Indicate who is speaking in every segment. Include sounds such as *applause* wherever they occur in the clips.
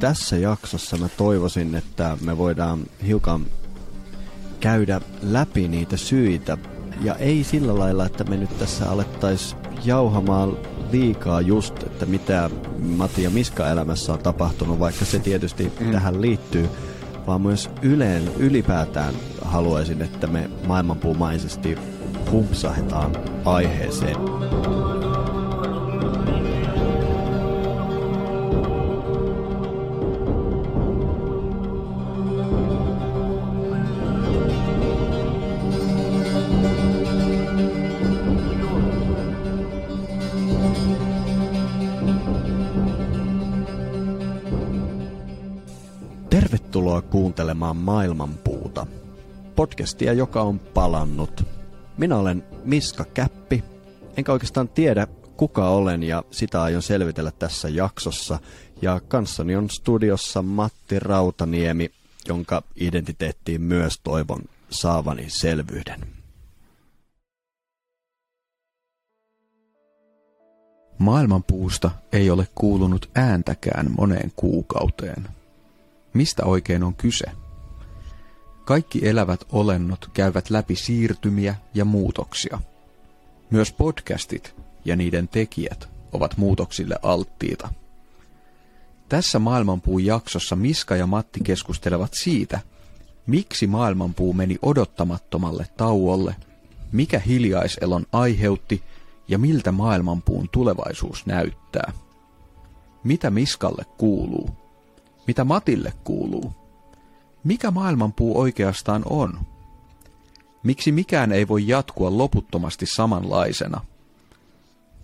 Speaker 1: tässä jaksossa mä toivoisin, että me voidaan hiukan käydä läpi niitä syitä. Ja ei sillä lailla, että me nyt tässä alettaisiin jauhamaan liikaa just, että mitä Matti ja Miska elämässä on tapahtunut, vaikka se tietysti mm. tähän liittyy, vaan myös yleen, ylipäätään haluaisin, että me maailmanpuumaisesti humpsahetaan aiheeseen. Kuuntelemaan Maailmanpuuta, podcastia, joka on palannut. Minä olen Miska Käppi, enkä oikeastaan tiedä kuka olen ja sitä aion selvitellä tässä jaksossa. Ja kanssani on studiossa Matti Rautaniemi, jonka identiteettiin myös toivon saavani selvyyden.
Speaker 2: Maailmanpuusta ei ole kuulunut ääntäkään moneen kuukauteen – Mistä oikein on kyse? Kaikki elävät olennot käyvät läpi siirtymiä ja muutoksia. Myös podcastit ja niiden tekijät ovat muutoksille alttiita. Tässä Maailmanpuun jaksossa Miska ja Matti keskustelevat siitä, miksi Maailmanpuu meni odottamattomalle tauolle, mikä hiljaiselon aiheutti ja miltä Maailmanpuun tulevaisuus näyttää. Mitä Miskalle kuuluu? Mitä Matille kuuluu? Mikä maailmanpuu oikeastaan on? Miksi mikään ei voi jatkua loputtomasti samanlaisena?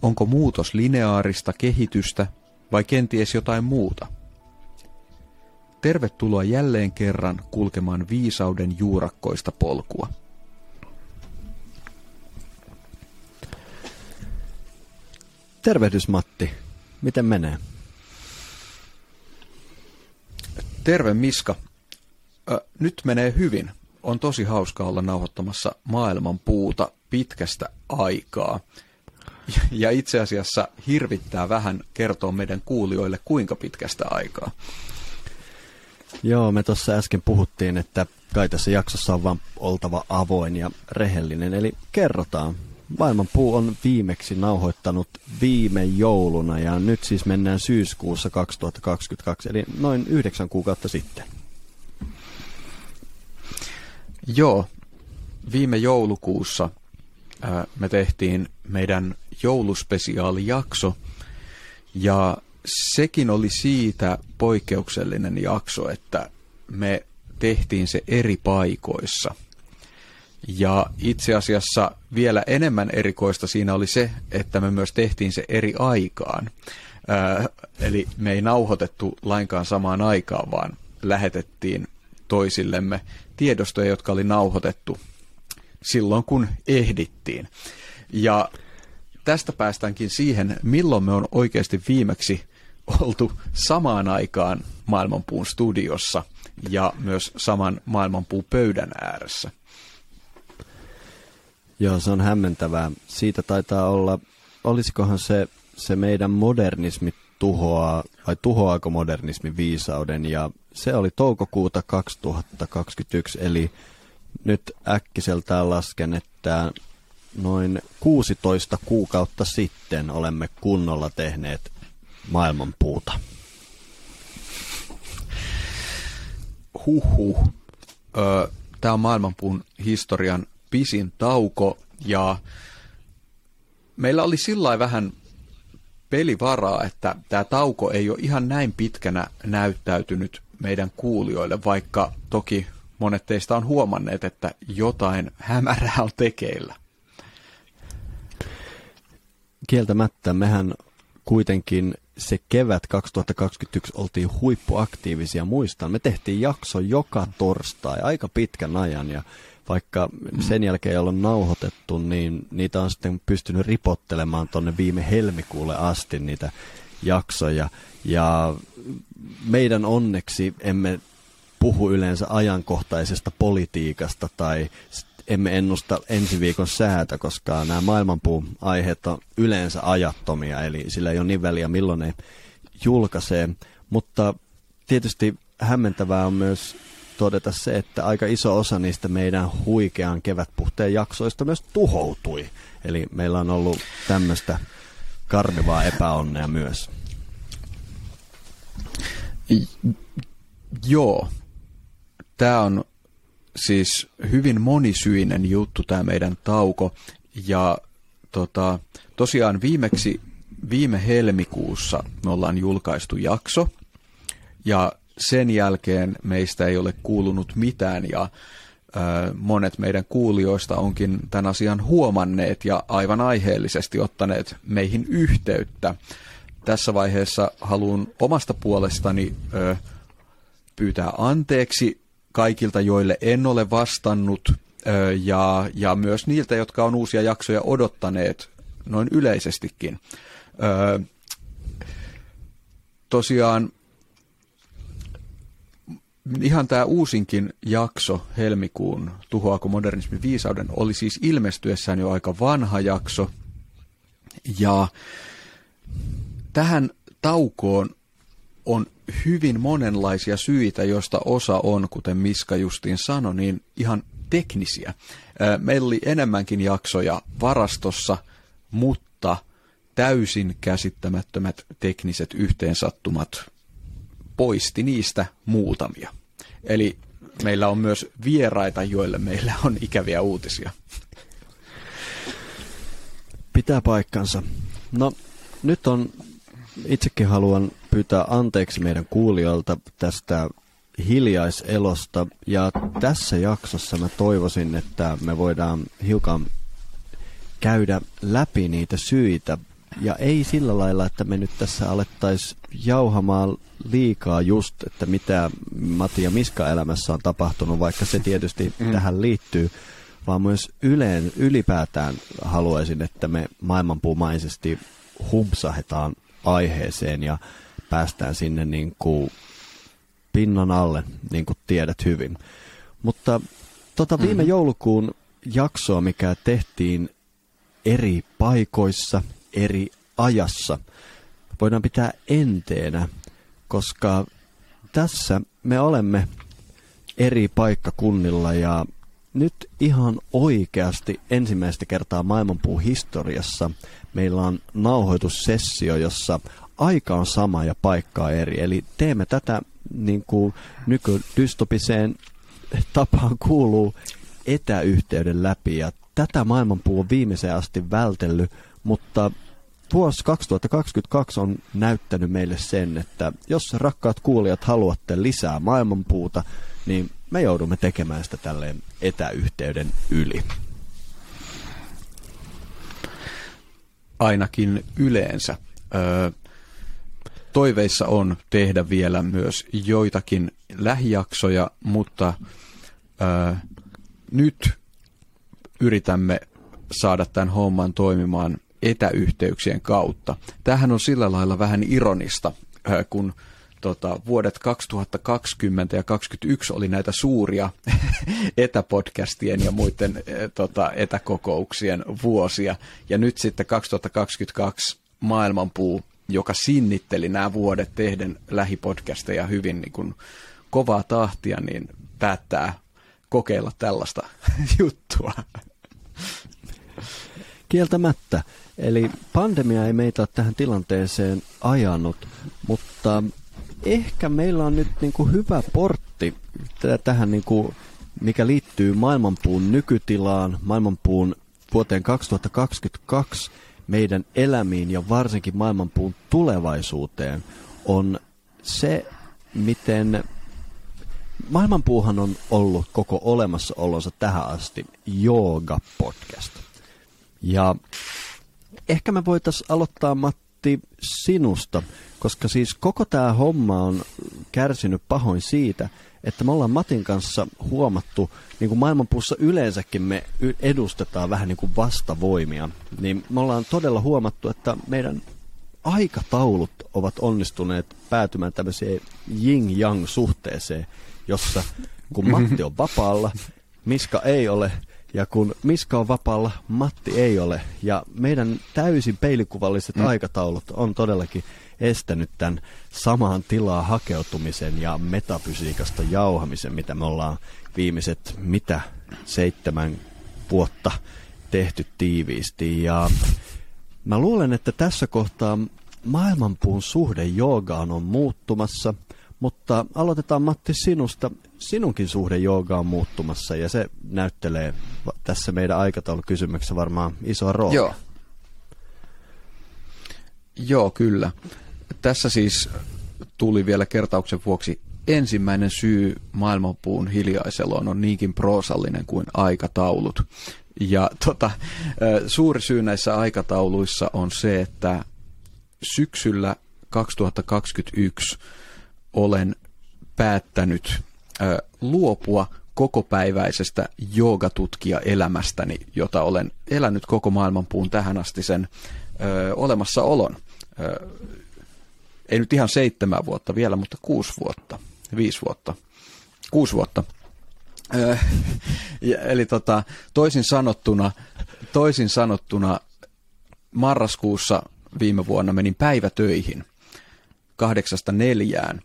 Speaker 2: Onko muutos lineaarista kehitystä vai kenties jotain muuta? Tervetuloa jälleen kerran kulkemaan viisauden juurakkoista polkua.
Speaker 1: Tervehdys Matti. Miten menee?
Speaker 2: Terve Miska. Ö, nyt menee hyvin. On tosi hauska olla nauhoittamassa maailman puuta pitkästä aikaa. Ja itse asiassa hirvittää vähän kertoa meidän kuulijoille, kuinka pitkästä aikaa.
Speaker 1: Joo, me tuossa äsken puhuttiin, että kai tässä jaksossa on vaan oltava avoin ja rehellinen, eli kerrotaan. Maailmanpuu on viimeksi nauhoittanut viime jouluna ja nyt siis mennään syyskuussa 2022, eli noin yhdeksän kuukautta sitten.
Speaker 2: Joo, viime joulukuussa ää, me tehtiin meidän jouluspesiaalijakso ja sekin oli siitä poikkeuksellinen jakso, että me tehtiin se eri paikoissa – ja itse asiassa vielä enemmän erikoista siinä oli se, että me myös tehtiin se eri aikaan. Ää, eli me ei nauhoitettu lainkaan samaan aikaan, vaan lähetettiin toisillemme tiedostoja, jotka oli nauhoitettu silloin, kun ehdittiin. Ja tästä päästäänkin siihen, milloin me on oikeasti viimeksi oltu samaan aikaan Maailmanpuun studiossa ja myös saman Maailmanpuun pöydän ääressä.
Speaker 1: Joo, se on hämmentävää. Siitä taitaa olla, olisikohan se, se meidän modernismi tuhoaa, vai tuhoaako modernismi viisauden, ja se oli toukokuuta 2021, eli nyt äkkiseltään lasken, että noin 16 kuukautta sitten olemme kunnolla tehneet maailmanpuuta.
Speaker 2: Huhhuh. Tämä on maailmanpuun historian pisin tauko ja meillä oli sillä vähän pelivaraa, että tämä tauko ei ole ihan näin pitkänä näyttäytynyt meidän kuulijoille, vaikka toki monet teistä on huomanneet, että jotain hämärää on tekeillä.
Speaker 1: Kieltämättä mehän kuitenkin se kevät 2021 oltiin huippuaktiivisia. Muistan, me tehtiin jakso joka torstai aika pitkän ajan ja vaikka sen jälkeen ole nauhoitettu, niin niitä on sitten pystynyt ripottelemaan tuonne viime helmikuulle asti niitä jaksoja. Ja meidän onneksi emme puhu yleensä ajankohtaisesta politiikasta tai emme ennusta ensi viikon säätä, koska nämä maailmanpuu-aiheet on yleensä ajattomia, eli sillä ei ole niin väliä milloin ne julkaisee. Mutta tietysti hämmentävää on myös todeta se, että aika iso osa niistä meidän huikean kevätpuhteen jaksoista myös tuhoutui. Eli meillä on ollut tämmöistä karmivaa epäonnea myös.
Speaker 2: Joo. Tämä on siis hyvin monisyinen juttu tämä meidän tauko. Ja tota, tosiaan viimeksi viime helmikuussa me ollaan julkaistu jakso. Ja sen jälkeen meistä ei ole kuulunut mitään ja monet meidän kuulijoista onkin tämän asian huomanneet ja aivan aiheellisesti ottaneet meihin yhteyttä. Tässä vaiheessa haluan omasta puolestani pyytää anteeksi kaikilta, joille en ole vastannut ja, ja myös niiltä, jotka on uusia jaksoja odottaneet noin yleisestikin. Tosiaan ihan tämä uusinkin jakso, helmikuun Tuhoako modernismi viisauden, oli siis ilmestyessään jo aika vanha jakso. Ja tähän taukoon on hyvin monenlaisia syitä, joista osa on, kuten Miska justiin sanoi, niin ihan teknisiä. Meillä oli enemmänkin jaksoja varastossa, mutta täysin käsittämättömät tekniset yhteensattumat poisti niistä muutamia. Eli meillä on myös vieraita, joille meillä on ikäviä uutisia.
Speaker 1: Pitää paikkansa. No, nyt on, itsekin haluan pyytää anteeksi meidän kuulijoilta tästä hiljaiselosta. Ja tässä jaksossa mä toivoisin, että me voidaan hiukan käydä läpi niitä syitä. Ja ei sillä lailla, että me nyt tässä alettaisiin jauhamaan liikaa just, että mitä Matti ja Miska elämässä on tapahtunut, vaikka se tietysti mm. tähän liittyy, vaan myös yleen, ylipäätään haluaisin, että me maailmanpuumaisesti humpsahetaan aiheeseen ja päästään sinne niin kuin pinnan alle, niin kuin tiedät hyvin. Mutta tota viime mm-hmm. joulukuun jaksoa, mikä tehtiin eri paikoissa, eri ajassa, voidaan pitää enteenä koska tässä me olemme eri paikkakunnilla ja nyt ihan oikeasti ensimmäistä kertaa maailmanpuun historiassa meillä on nauhoitussessio, jossa aika on sama ja paikka eri. Eli teemme tätä niin kuin nykydystopiseen tapaan kuuluu etäyhteyden läpi ja tätä maailmanpuu on viimeiseen asti vältellyt, mutta vuosi 2022 on näyttänyt meille sen, että jos rakkaat kuulijat haluatte lisää maailmanpuuta, niin me joudumme tekemään sitä tälleen etäyhteyden yli.
Speaker 2: Ainakin yleensä. Toiveissa on tehdä vielä myös joitakin lähijaksoja, mutta nyt yritämme saada tämän homman toimimaan etäyhteyksien kautta. Tämähän on sillä lailla vähän ironista, äh, kun tota, vuodet 2020 ja 2021 oli näitä suuria *laughs* etäpodcastien ja muiden äh, tota, etäkokouksien vuosia. Ja nyt sitten 2022 maailmanpuu, joka sinnitteli nämä vuodet tehden lähipodcasteja hyvin niin kuin kovaa tahtia, niin päättää kokeilla tällaista *laughs* juttua.
Speaker 1: Kieltämättä. Eli pandemia ei meitä ole tähän tilanteeseen ajanut, mutta ehkä meillä on nyt niin kuin hyvä portti tähän, niin kuin, mikä liittyy maailmanpuun nykytilaan, maailmanpuun vuoteen 2022 meidän elämiin ja varsinkin maailmanpuun tulevaisuuteen, on se, miten maailmanpuuhan on ollut koko olemassaolonsa tähän asti jooga-podcast. Ja ehkä me voitaisiin aloittaa Matti sinusta, koska siis koko tämä homma on kärsinyt pahoin siitä, että me ollaan Matin kanssa huomattu, niin kuin maailmanpuussa yleensäkin me edustetaan vähän niin kuin vastavoimia, niin me ollaan todella huomattu, että meidän aikataulut ovat onnistuneet päätymään tämmöiseen yin-yang suhteeseen, jossa kun Matti on vapaalla, Miska ei ole, ja kun Miska on vapaalla, Matti ei ole. Ja meidän täysin peilikuvalliset mm. aikataulut on todellakin estänyt tämän samaan tilaa hakeutumisen ja metafysiikasta jauhamisen, mitä me ollaan viimeiset, mitä, seitsemän vuotta tehty tiiviisti. Ja mä luulen, että tässä kohtaa maailmanpuun suhde joogaan on muuttumassa, mutta aloitetaan Matti sinusta. Sinunkin suhde joogaan on muuttumassa ja se näyttelee tässä meidän aikataulukysymyksessä varmaan isoa roolia.
Speaker 2: Joo. Joo, kyllä. Tässä siis tuli vielä kertauksen vuoksi ensimmäinen syy maailmanpuun hiljaiseloon on niinkin proosallinen kuin aikataulut. Ja tota, suuri syy näissä aikatauluissa on se, että syksyllä 2021 olen päättänyt luopua kokopäiväisestä joogatutkija elämästäni, jota olen elänyt koko maailmanpuun tähän asti sen ö, olemassaolon. Ö, ei nyt ihan seitsemän vuotta vielä, mutta kuusi vuotta, viisi vuotta, kuusi vuotta. Ö, eli tota, toisin sanottuna, toisin sanottuna marraskuussa viime vuonna menin päivätöihin kahdeksasta neljään.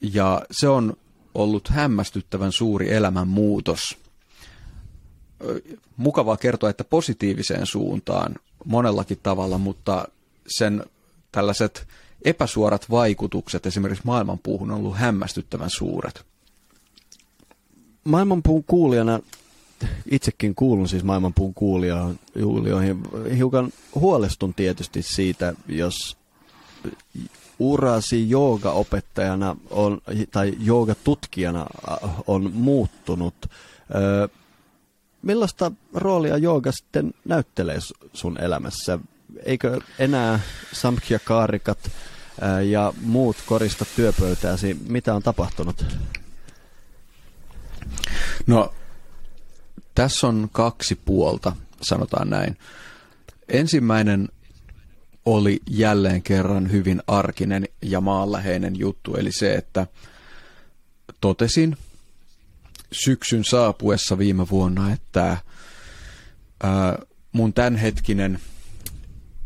Speaker 2: Ja se on ollut hämmästyttävän suuri elämänmuutos. Mukavaa kertoa, että positiiviseen suuntaan monellakin tavalla, mutta sen tällaiset epäsuorat vaikutukset esimerkiksi maailmanpuuhun on ollut hämmästyttävän suuret.
Speaker 1: Maailmanpuun kuulijana, itsekin kuulun siis maailmanpuun kuulijoihin, hiukan huolestun tietysti siitä, jos urasi joogaopettajana on, tai joogatutkijana on muuttunut. Öö, millaista roolia jooga sitten näyttelee sun elämässä? Eikö enää samkhya kaarikat ja muut korista työpöytääsi? Mitä on tapahtunut?
Speaker 2: No, tässä on kaksi puolta, sanotaan näin. Ensimmäinen oli jälleen kerran hyvin arkinen ja maanläheinen juttu, eli se, että totesin syksyn saapuessa viime vuonna, että ää, mun tämänhetkinen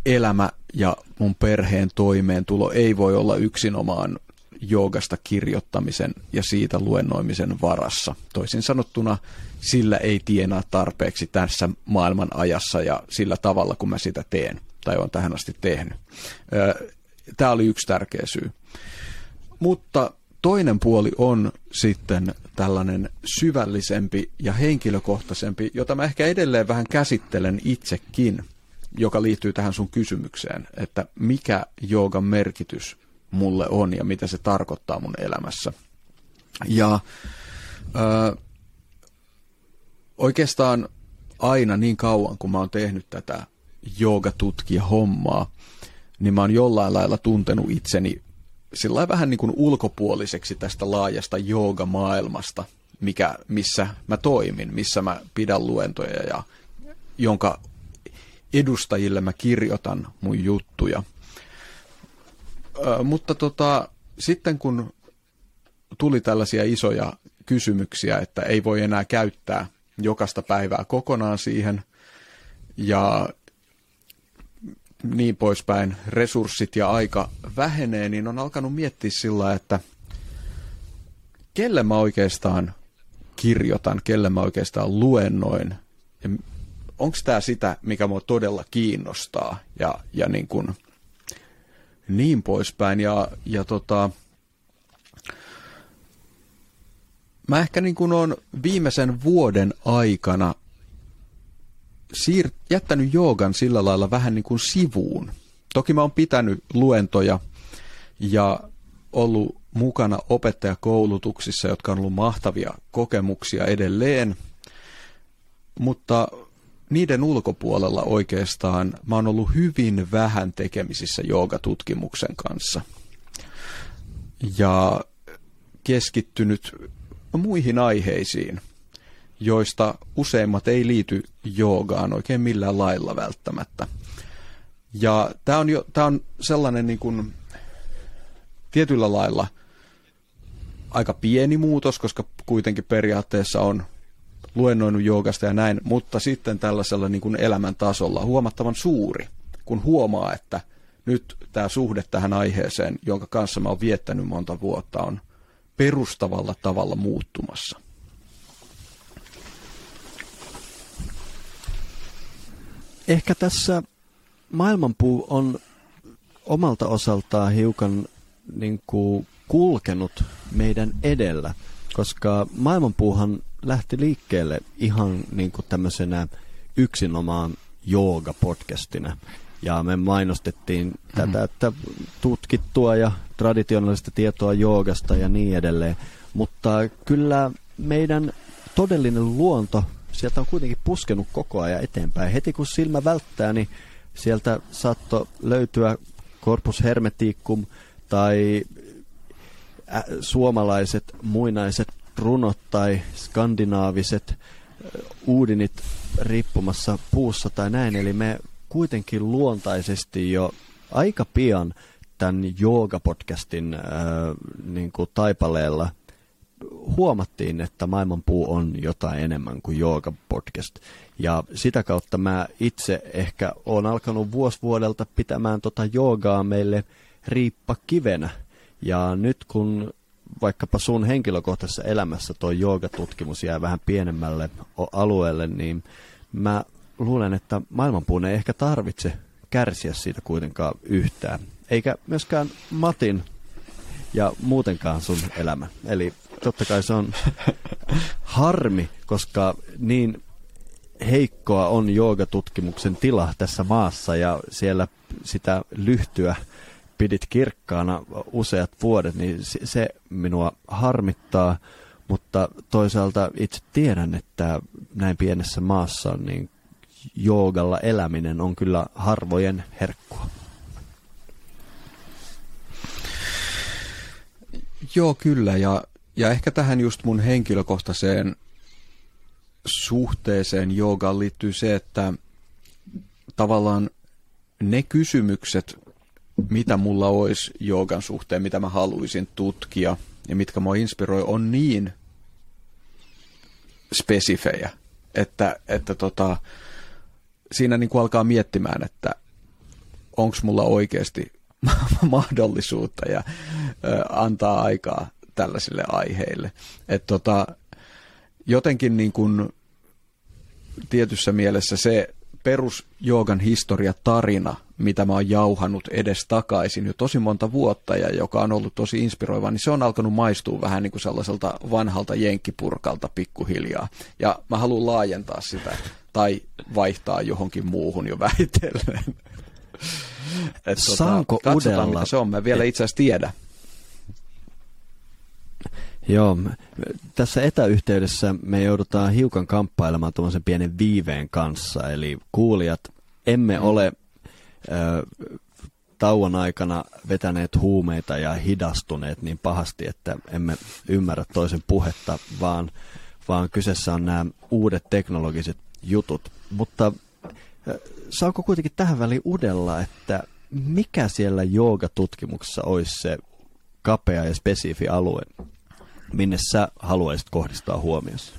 Speaker 2: elämä ja mun perheen toimeentulo ei voi olla yksinomaan joogasta kirjoittamisen ja siitä luennoimisen varassa. Toisin sanottuna sillä ei tienaa tarpeeksi tässä maailman ajassa ja sillä tavalla, kun mä sitä teen tai on tähän asti tehnyt. Tämä oli yksi tärkeä syy. Mutta toinen puoli on sitten tällainen syvällisempi ja henkilökohtaisempi, jota mä ehkä edelleen vähän käsittelen itsekin, joka liittyy tähän sun kysymykseen, että mikä joogan merkitys mulle on ja mitä se tarkoittaa mun elämässä. Ja ö, oikeastaan aina niin kauan, kun mä oon tehnyt tätä joogatutkija hommaa, niin mä oon jollain lailla tuntenut itseni sillä vähän niin kuin ulkopuoliseksi tästä laajasta joogamaailmasta, mikä, missä mä toimin, missä mä pidän luentoja ja jonka edustajille mä kirjoitan mun juttuja. Ö, mutta tota, sitten kun tuli tällaisia isoja kysymyksiä, että ei voi enää käyttää jokaista päivää kokonaan siihen, ja niin poispäin, resurssit ja aika vähenee, niin on alkanut miettiä sillä, että kelle mä oikeastaan kirjoitan, kelle mä oikeastaan luennoin, onko tämä sitä, mikä mua todella kiinnostaa, ja, ja niin, kuin, niin poispäin, ja, ja tota, mä ehkä niin kuin on viimeisen vuoden aikana siir- jättänyt joogan sillä lailla vähän niin kuin sivuun. Toki mä oon pitänyt luentoja ja ollut mukana opettajakoulutuksissa, jotka on ollut mahtavia kokemuksia edelleen, mutta niiden ulkopuolella oikeastaan mä oon ollut hyvin vähän tekemisissä joogatutkimuksen kanssa. Ja keskittynyt muihin aiheisiin – joista useimmat ei liity joogaan oikein millään lailla välttämättä. Ja tämä on, jo, tää on sellainen niin kuin, tietyllä lailla aika pieni muutos, koska kuitenkin periaatteessa on luennoinut joogasta ja näin, mutta sitten tällaisella niin kuin elämän tasolla huomattavan suuri, kun huomaa, että nyt tämä suhde tähän aiheeseen, jonka kanssa mä oon viettänyt monta vuotta, on perustavalla tavalla muuttumassa.
Speaker 1: Ehkä tässä maailmanpuu on omalta osaltaan hiukan niin kuin kulkenut meidän edellä, koska maailmanpuuhan lähti liikkeelle ihan niin kuin tämmöisenä yksinomaan jooga-podcastina. Ja me mainostettiin mm-hmm. tätä, että tutkittua ja traditionaalista tietoa joogasta ja niin edelleen. Mutta kyllä meidän todellinen luonto, sieltä on kuitenkin puskenut koko ajan eteenpäin. Heti kun silmä välttää, niin sieltä saattoi löytyä Corpus Hermeticum tai suomalaiset muinaiset runot tai skandinaaviset uudinit riippumassa puussa tai näin. Eli me kuitenkin luontaisesti jo aika pian tämän Jooga-podcastin äh, niin kuin taipaleella huomattiin, että maailmanpuu on jotain enemmän kuin Jooga-podcast. Ja sitä kautta mä itse ehkä olen alkanut vuosi vuodelta pitämään tota joogaa meille riippakivenä. Ja nyt kun vaikkapa sun henkilökohtaisessa elämässä tuo joogatutkimus jää vähän pienemmälle alueelle, niin mä luulen, että maailmanpuun ei ehkä tarvitse kärsiä siitä kuitenkaan yhtään. Eikä myöskään Matin ja muutenkaan sun elämä. Eli totta kai se on harmi, koska niin heikkoa on joogatutkimuksen tila tässä maassa ja siellä sitä lyhtyä pidit kirkkaana useat vuodet, niin se minua harmittaa, mutta toisaalta itse tiedän, että näin pienessä maassa niin joogalla eläminen on kyllä harvojen herkkua.
Speaker 2: Joo, kyllä. Ja, ja ehkä tähän just mun henkilökohtaiseen suhteeseen joogaan liittyy se, että tavallaan ne kysymykset, mitä mulla olisi joogan suhteen, mitä mä haluaisin tutkia ja mitkä mua inspiroi, on niin spesifejä, että, että tota, siinä niin alkaa miettimään, että onko mulla oikeasti *laughs* mahdollisuutta ja ö, antaa aikaa tällaisille aiheille. Et tota, jotenkin niin kuin tietyssä mielessä se perus joogan historia tarina, mitä mä oon jauhanut edes takaisin jo tosi monta vuotta ja joka on ollut tosi inspiroiva, niin se on alkanut maistua vähän niin kuin sellaiselta vanhalta jenkkipurkalta pikkuhiljaa. Ja mä haluan laajentaa sitä tai vaihtaa johonkin muuhun jo vähitellen. *laughs*
Speaker 1: Et tota, Saanko
Speaker 2: katsotaan, udella? mitä se on. Mä vielä itse asiassa tiedä.
Speaker 1: Joo, tässä etäyhteydessä me joudutaan hiukan kamppailemaan tuollaisen pienen viiveen kanssa. Eli kuulijat, emme mm. ole ö, tauon aikana vetäneet huumeita ja hidastuneet niin pahasti, että emme ymmärrä toisen puhetta, vaan, vaan kyseessä on nämä uudet teknologiset jutut. Mutta saako kuitenkin tähän väliin udella, että mikä siellä joogatutkimuksessa olisi se kapea ja spesifi alue, minne sä haluaisit kohdistaa huomiossa?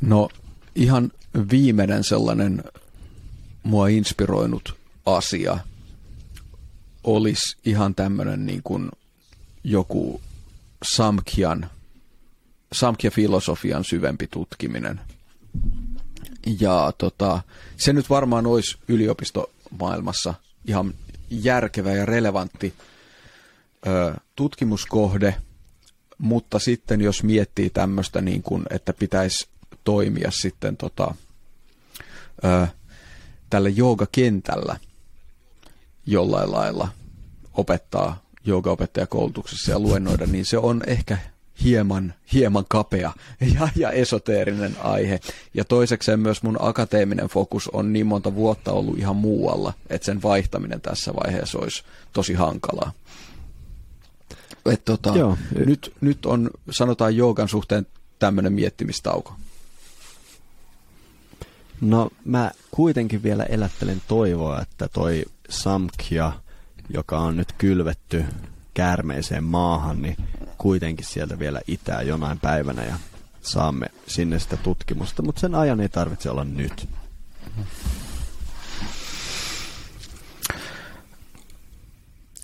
Speaker 2: No ihan viimeinen sellainen mua inspiroinut asia olisi ihan tämmöinen niin kuin joku Samkhian Samkhya-filosofian syvempi tutkiminen. Ja tota, se nyt varmaan olisi yliopistomaailmassa ihan järkevä ja relevantti tutkimuskohde, mutta sitten jos miettii tämmöistä, niin kuin, että pitäisi toimia sitten tota, ö, tällä joogakentällä jollain lailla opettaa joogaopettajakoulutuksessa ja luennoida, niin se on ehkä hieman, hieman kapea ja, ja esoteerinen aihe. Ja toisekseen myös mun akateeminen fokus on niin monta vuotta ollut ihan muualla, että sen vaihtaminen tässä vaiheessa olisi tosi hankalaa. Et tota, Joo. Nyt, nyt on, sanotaan joogan suhteen tämmöinen miettimistauko.
Speaker 1: No mä kuitenkin vielä elättelen toivoa, että toi samkia, joka on nyt kylvetty käärmeiseen maahan, niin kuitenkin sieltä vielä itää jonain päivänä ja saamme sinne sitä tutkimusta, mutta sen ajan ei tarvitse olla nyt.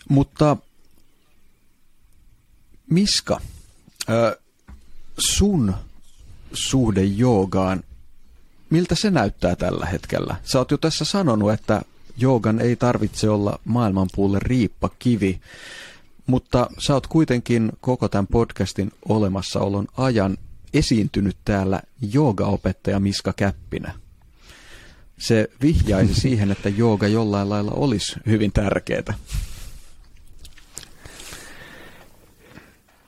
Speaker 2: Mutta Miska, sun suhde joogaan, miltä se näyttää tällä hetkellä? Sä oot jo tässä sanonut, että joogan ei tarvitse olla maailmanpuulle riippakivi, mutta sä oot kuitenkin koko tämän podcastin olemassaolon ajan esiintynyt täällä joogaopettaja Miska Käppinä. Se vihjaisi *laughs* siihen, että jooga jollain lailla olisi hyvin tärkeää.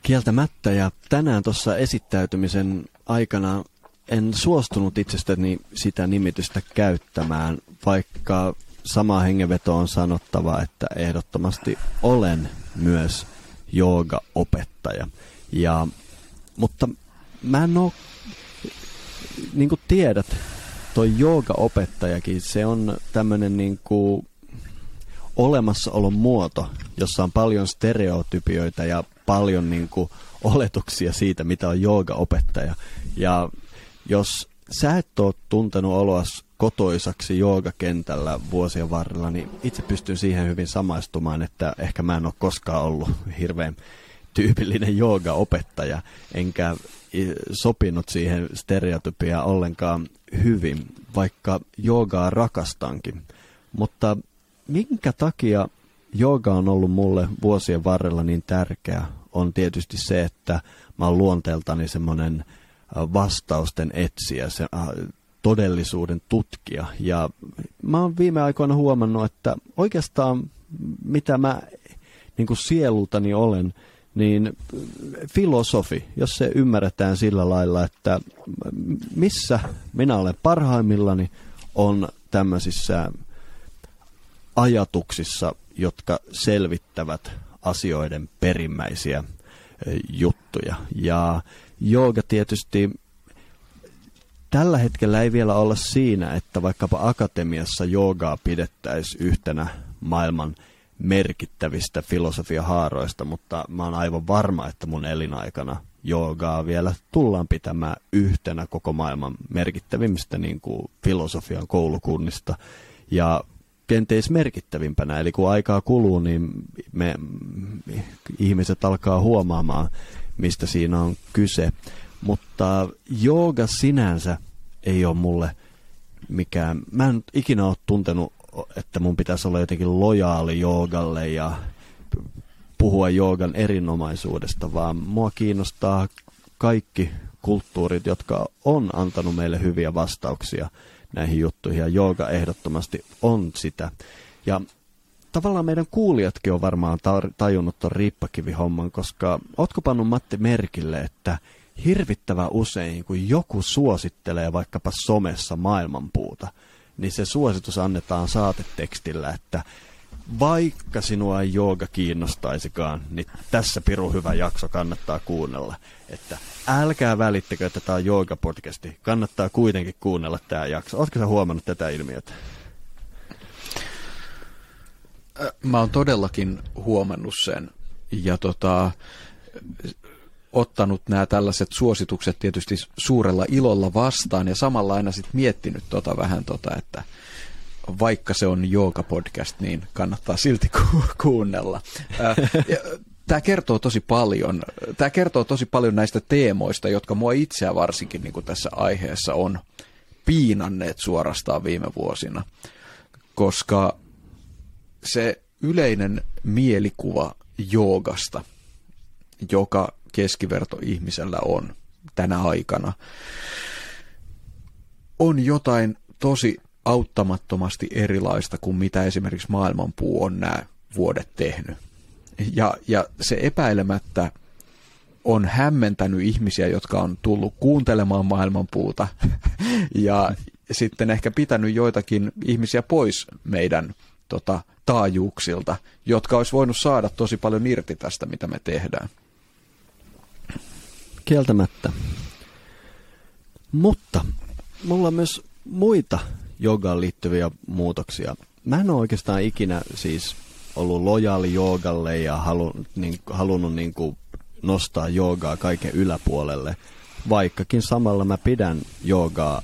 Speaker 1: Kieltämättä ja tänään tuossa esittäytymisen aikana en suostunut itsestäni sitä nimitystä käyttämään, vaikka sama hengenveto on sanottava, että ehdottomasti olen myös jooga-opettaja. Ja, mutta mä en oo, niin kuin tiedät, toi jooga-opettajakin, se on tämmöinen niin kuin olemassaolon muoto, jossa on paljon stereotypioita ja paljon niin kuin oletuksia siitä, mitä on jooga-opettaja. Ja jos sä et ole tuntenut oloas kotoisaksi joogakentällä vuosien varrella, niin itse pystyn siihen hyvin samaistumaan, että ehkä mä en ole koskaan ollut hirveän tyypillinen jooga-opettaja, enkä sopinut siihen stereotypiaan ollenkaan hyvin, vaikka joogaa rakastankin. Mutta minkä takia jooga on ollut mulle vuosien varrella niin tärkeä, on tietysti se, että mä oon luonteeltani semmoinen vastausten etsiä, se todellisuuden tutkija. Ja mä oon viime aikoina huomannut, että oikeastaan mitä mä niin kuin sielultani olen, niin filosofi, jos se ymmärretään sillä lailla, että missä minä olen parhaimmillani, on tämmöisissä ajatuksissa, jotka selvittävät asioiden perimmäisiä juttuja. Ja jooga tietysti tällä hetkellä ei vielä olla siinä, että vaikkapa akatemiassa joogaa pidettäisiin yhtenä maailman merkittävistä filosofiahaaroista, mutta mä oon aivan varma, että mun elinaikana joogaa vielä tullaan pitämään yhtenä koko maailman merkittävimmistä niin kuin filosofian koulukunnista. Ja kenties merkittävimpänä. Eli kun aikaa kuluu, niin me ihmiset alkaa huomaamaan, mistä siinä on kyse. Mutta jooga sinänsä ei ole mulle mikään... Mä en ikinä ole tuntenut, että mun pitäisi olla jotenkin lojaali joogalle ja puhua joogan erinomaisuudesta, vaan mua kiinnostaa kaikki kulttuurit, jotka on antanut meille hyviä vastauksia näihin juttuihin, ja jooga ehdottomasti on sitä. Ja tavallaan meidän kuulijatkin on varmaan tajunnut tuon riippakivihomman, koska ootko pannut Matti merkille, että hirvittävän usein, kun joku suosittelee vaikkapa somessa maailmanpuuta, niin se suositus annetaan saatetekstillä, että vaikka sinua ei jooga kiinnostaisikaan, niin tässä piru hyvä jakso kannattaa kuunnella. Että älkää välittäkö, että tämä on jooga-podcasti. Kannattaa kuitenkin kuunnella tämä jakso. Oletko sä huomannut tätä ilmiötä?
Speaker 2: Mä oon todellakin huomannut sen. Ja tota, ottanut nämä tällaiset suositukset tietysti suurella ilolla vastaan ja samalla aina sitten miettinyt tota vähän tota, että vaikka se on jooga-podcast, niin kannattaa silti ku- kuunnella. Tämä kertoo tosi paljon. Tämä kertoo tosi paljon näistä teemoista, jotka mua itseä varsinkin niin kuin tässä aiheessa on piinanneet suorastaan viime vuosina. Koska se yleinen mielikuva joogasta, joka keskiverto ihmisellä on tänä aikana, on jotain tosi auttamattomasti erilaista kuin mitä esimerkiksi maailmanpuu on nämä vuodet tehnyt. Ja, ja se epäilemättä on hämmentänyt ihmisiä, jotka on tullut kuuntelemaan maailmanpuuta *laughs* ja sitten ehkä pitänyt joitakin ihmisiä pois meidän tota, taajuuksilta, jotka olisi voinut saada tosi paljon irti tästä, mitä me tehdään.
Speaker 1: Kieltämättä. Mutta mulla on myös muita jogaan liittyviä muutoksia. Mä en ole oikeastaan ikinä siis ollut lojaali joogalle ja halu, niin, halunnut niin kuin nostaa joogaa kaiken yläpuolelle, vaikkakin samalla mä pidän joogaa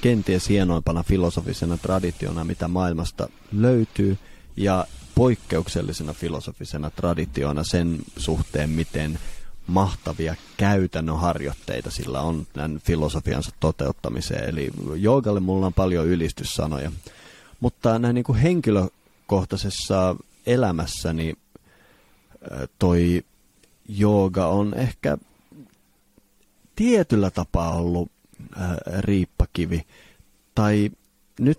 Speaker 1: kenties hienoimpana filosofisena traditiona, mitä maailmasta löytyy. Ja poikkeuksellisena filosofisena traditiona sen suhteen, miten mahtavia käytännön harjoitteita sillä on tämän filosofiansa toteuttamiseen. Eli joogalle mulla on paljon ylistyssanoja. Mutta näin niin kuin henkilökohtaisessa elämässäni toi jooga on ehkä tietyllä tapaa ollut riippakivi. Tai nyt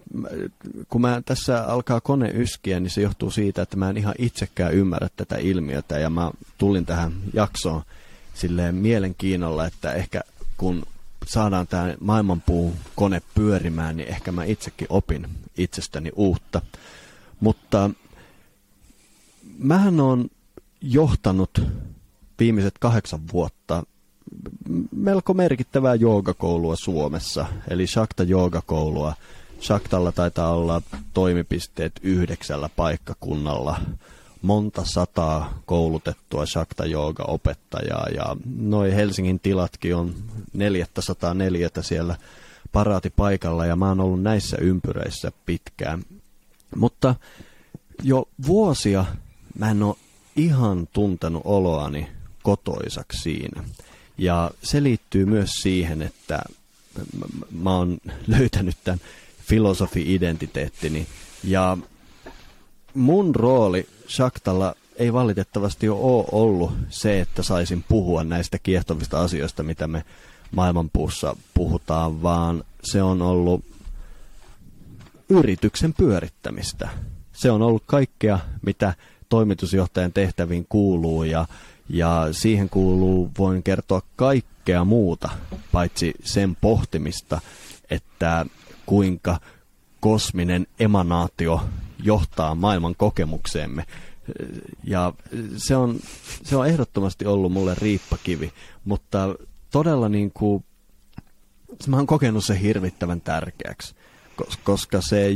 Speaker 1: kun mä tässä alkaa kone yskiä, niin se johtuu siitä, että mä en ihan itsekään ymmärrä tätä ilmiötä. Ja mä tulin tähän jaksoon silleen mielenkiinnolla, että ehkä kun saadaan tämä maailmanpuu kone pyörimään, niin ehkä mä itsekin opin itsestäni uutta. Mutta mähän on johtanut viimeiset kahdeksan vuotta melko merkittävää joogakoulua Suomessa, eli Shakta joogakoulua. Shaktalla taitaa olla toimipisteet yhdeksällä paikkakunnalla, monta sataa koulutettua Shakta jooga opettajaa ja noin Helsingin tilatkin on 404 siellä paraatipaikalla ja mä oon ollut näissä ympyröissä pitkään. Mutta jo vuosia mä en ole ihan tuntenut oloani kotoisaksi siinä. Ja se liittyy myös siihen, että mä oon löytänyt tämän filosofi-identiteettini. Ja mun rooli Shaktalla ei valitettavasti ole ollut se, että saisin puhua näistä kiehtovista asioista, mitä me maailmanpuussa puhutaan, vaan se on ollut yrityksen pyörittämistä. Se on ollut kaikkea, mitä toimitusjohtajan tehtäviin kuuluu ja, ja siihen kuuluu, voin kertoa kaikkea muuta, paitsi sen pohtimista, että kuinka kosminen emanaatio johtaa maailman kokemukseemme. Ja se on, se on ehdottomasti ollut mulle riippakivi, mutta todella niin kuin, mä oon kokenut se hirvittävän tärkeäksi, koska se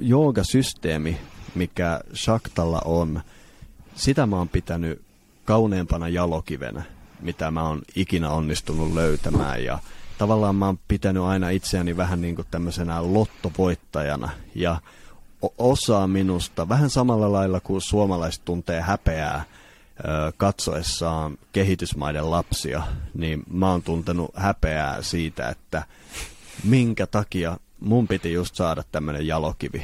Speaker 1: joogasysteemi, mikä Shaktalla on, sitä mä oon pitänyt kauneempana jalokivenä, mitä mä oon ikinä onnistunut löytämään. Ja tavallaan mä oon pitänyt aina itseäni vähän niin kuin tämmöisenä lottovoittajana. Ja osa minusta, vähän samalla lailla kuin suomalaiset tuntee häpeää katsoessaan kehitysmaiden lapsia, niin mä oon tuntenut häpeää siitä, että minkä takia mun piti just saada tämmöinen jalokivi.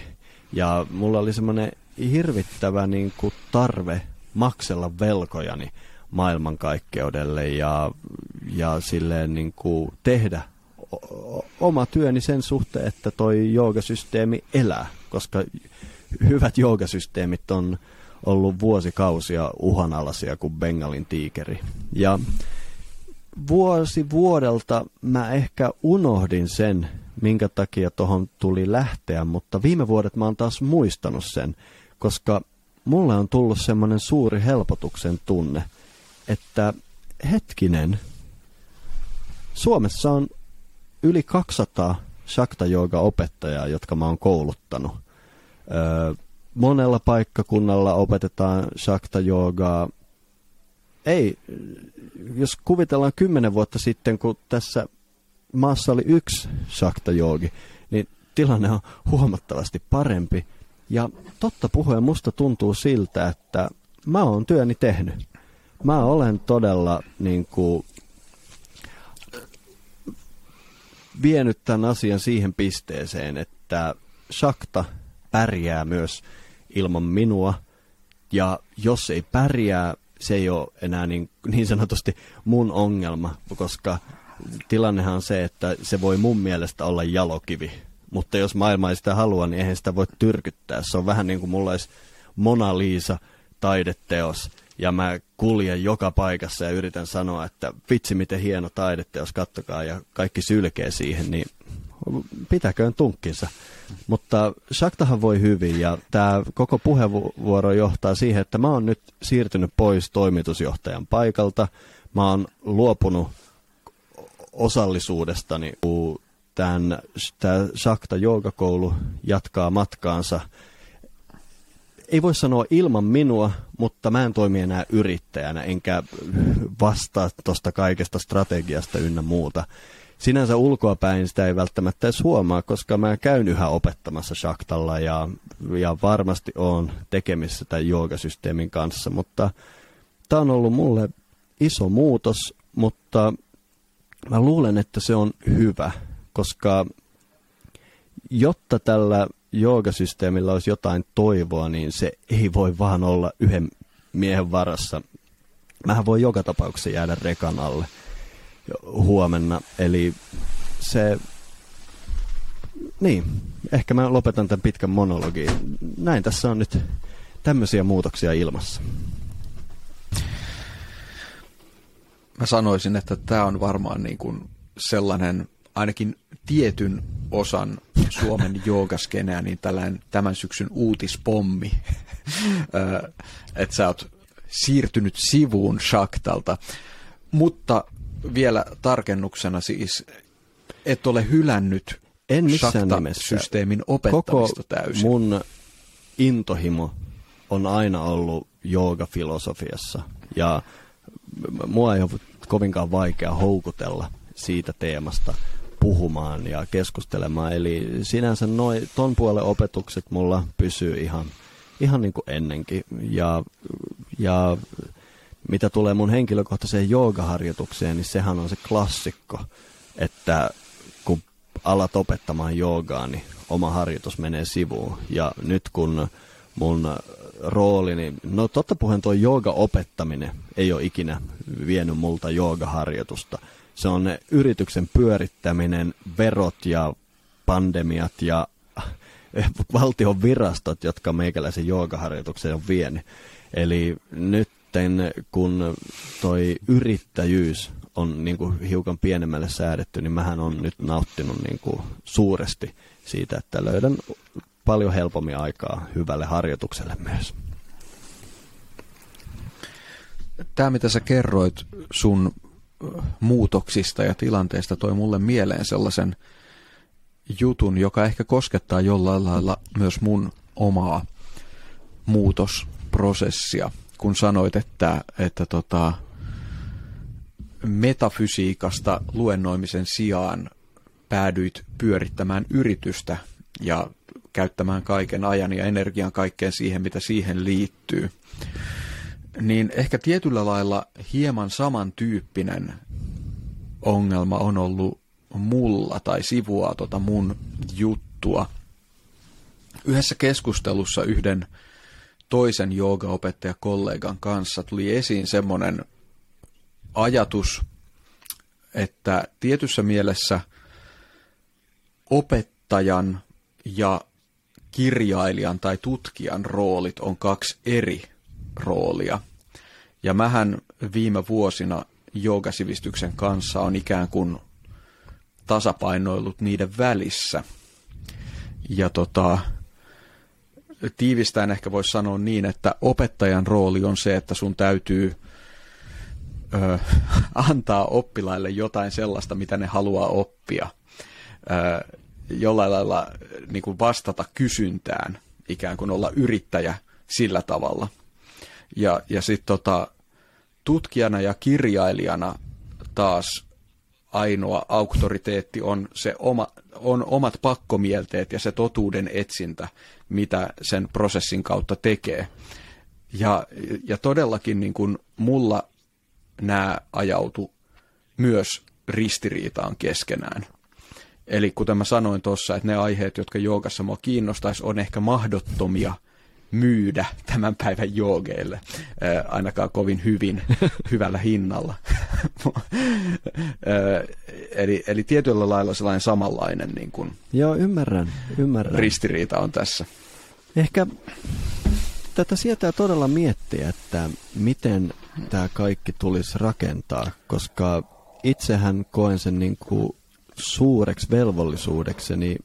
Speaker 1: Ja mulla oli semmoinen hirvittävä niin kuin tarve maksella velkojani maailmankaikkeudelle ja, ja silleen niin kuin tehdä oma työni sen suhteen, että toi joogasysteemi elää, koska hyvät joogasysteemit on ollut vuosikausia uhanalaisia kuin Bengalin tiikeri. Ja vuosi vuodelta mä ehkä unohdin sen, minkä takia tuohon tuli lähteä, mutta viime vuodet mä oon taas muistanut sen, koska mulle on tullut semmoinen suuri helpotuksen tunne, että hetkinen, Suomessa on yli 200 shakta opettajaa, jotka mä oon kouluttanut. Öö, monella paikkakunnalla opetetaan shakta joogaa. Ei, jos kuvitellaan kymmenen vuotta sitten, kun tässä maassa oli yksi shakta joogi, niin tilanne on huomattavasti parempi. Ja totta puheen musta tuntuu siltä, että mä oon työni tehnyt. Mä olen todella niin kuin, vienyt tämän asian siihen pisteeseen, että Shakta pärjää myös ilman minua. Ja jos ei pärjää, se ei ole enää niin, niin sanotusti mun ongelma, koska tilannehan on se, että se voi mun mielestä olla jalokivi. Mutta jos maailma ei sitä halua, niin eihän sitä voi tyrkyttää. Se on vähän niin kuin mulla olisi Mona Lisa taideteos, ja mä kuljen joka paikassa ja yritän sanoa, että vitsi miten hieno taideteos, kattokaa, ja kaikki sylkee siihen, niin pitäköön tunkkinsa. Mutta Shaktahan voi hyvin ja tämä koko puheenvuoro johtaa siihen, että mä oon nyt siirtynyt pois toimitusjohtajan paikalta. Mä oon luopunut osallisuudestani, kun tämä Shakta Joogakoulu jatkaa matkaansa. Ei voi sanoa ilman minua, mutta mä en toimi enää yrittäjänä, enkä vastaa tuosta kaikesta strategiasta ynnä muuta. Sinänsä ulkoapäin sitä ei välttämättä edes huomaa, koska mä käyn yhä opettamassa shaktalla ja, ja varmasti on tekemissä tämän joogasysteemin kanssa, mutta tämä on ollut mulle iso muutos, mutta mä luulen, että se on hyvä, koska jotta tällä joogasysteemillä olisi jotain toivoa, niin se ei voi vaan olla yhden miehen varassa. Mähän voi joka tapauksessa jäädä rekan alle huomenna, eli se... Niin, ehkä mä lopetan tämän pitkän monologiin. Näin tässä on nyt tämmöisiä muutoksia ilmassa.
Speaker 2: Mä sanoisin, että tämä on varmaan niin kuin sellainen ainakin tietyn osan Suomen *laughs* joogaskeneä, niin tällainen tämän syksyn uutispommi, *laughs* että sä oot siirtynyt sivuun Shaktalta. Mutta vielä tarkennuksena siis, et ole hylännyt en missään nimessä. systeemin opettamista
Speaker 1: Koko
Speaker 2: täysin.
Speaker 1: mun intohimo on aina ollut joogafilosofiassa ja mua ei ole kovinkaan vaikea houkutella siitä teemasta puhumaan ja keskustelemaan. Eli sinänsä noi, ton puolen opetukset mulla pysyy ihan, ihan niin kuin ennenkin. Ja, ja mitä tulee mun henkilökohtaiseen joogaharjoitukseen, niin sehän on se klassikko, että kun alat opettamaan joogaa, niin oma harjoitus menee sivuun. Ja nyt kun mun roolini, no totta puheen tuo jooga-opettaminen ei ole ikinä vienyt multa joogaharjoitusta. Se on yrityksen pyörittäminen, verot ja pandemiat ja valtion virastot, jotka meikäläisen joogaharjoituksen on vienyt. Eli nyt kun toi yrittäjyys on niin kuin hiukan pienemmälle säädetty, niin mähän on nyt nauttinut niin kuin suuresti siitä, että löydän paljon helpommin aikaa hyvälle harjoitukselle myös.
Speaker 2: Tämä, mitä sä kerroit sun muutoksista ja tilanteista, toi mulle mieleen sellaisen jutun, joka ehkä koskettaa jollain lailla myös mun omaa muutosprosessia – kun sanoit, että, että tota, metafysiikasta luennoimisen sijaan päädyit pyörittämään yritystä ja käyttämään kaiken ajan ja energian kaikkeen siihen, mitä siihen liittyy, niin ehkä tietyllä lailla hieman samantyyppinen ongelma on ollut mulla tai sivua tota mun juttua. Yhdessä keskustelussa yhden toisen joogaopettajakollegan kanssa tuli esiin semmoinen ajatus, että tietyssä mielessä opettajan ja kirjailijan tai tutkijan roolit on kaksi eri roolia. Ja mähän viime vuosina joogasivistyksen kanssa on ikään kuin tasapainoillut niiden välissä. Ja tota, tiivistään ehkä voisi sanoa niin, että opettajan rooli on se, että sun täytyy ö, *laughs* antaa oppilaille jotain sellaista, mitä ne haluaa oppia. Ö, jollain lailla niin kuin vastata kysyntään, ikään kuin olla yrittäjä sillä tavalla. Ja, ja sitten tota, tutkijana ja kirjailijana taas ainoa auktoriteetti on se oma, on omat pakkomielteet ja se totuuden etsintä, mitä sen prosessin kautta tekee. Ja, ja todellakin niin kuin mulla nämä ajautu myös ristiriitaan keskenään. Eli kuten mä sanoin tuossa, että ne aiheet, jotka joogassa mua kiinnostaisi, on ehkä mahdottomia myydä tämän päivän joogeille, ainakaan kovin hyvin, *laughs* hyvällä hinnalla. *laughs* eli, eli tietyllä lailla sellainen samanlainen niin kuin
Speaker 1: Joo, ymmärrän, ymmärrän.
Speaker 2: ristiriita on tässä.
Speaker 1: Ehkä tätä sietää todella miettiä, että miten tämä kaikki tulisi rakentaa, koska itsehän koen sen niin kuin suureksi velvollisuudekseni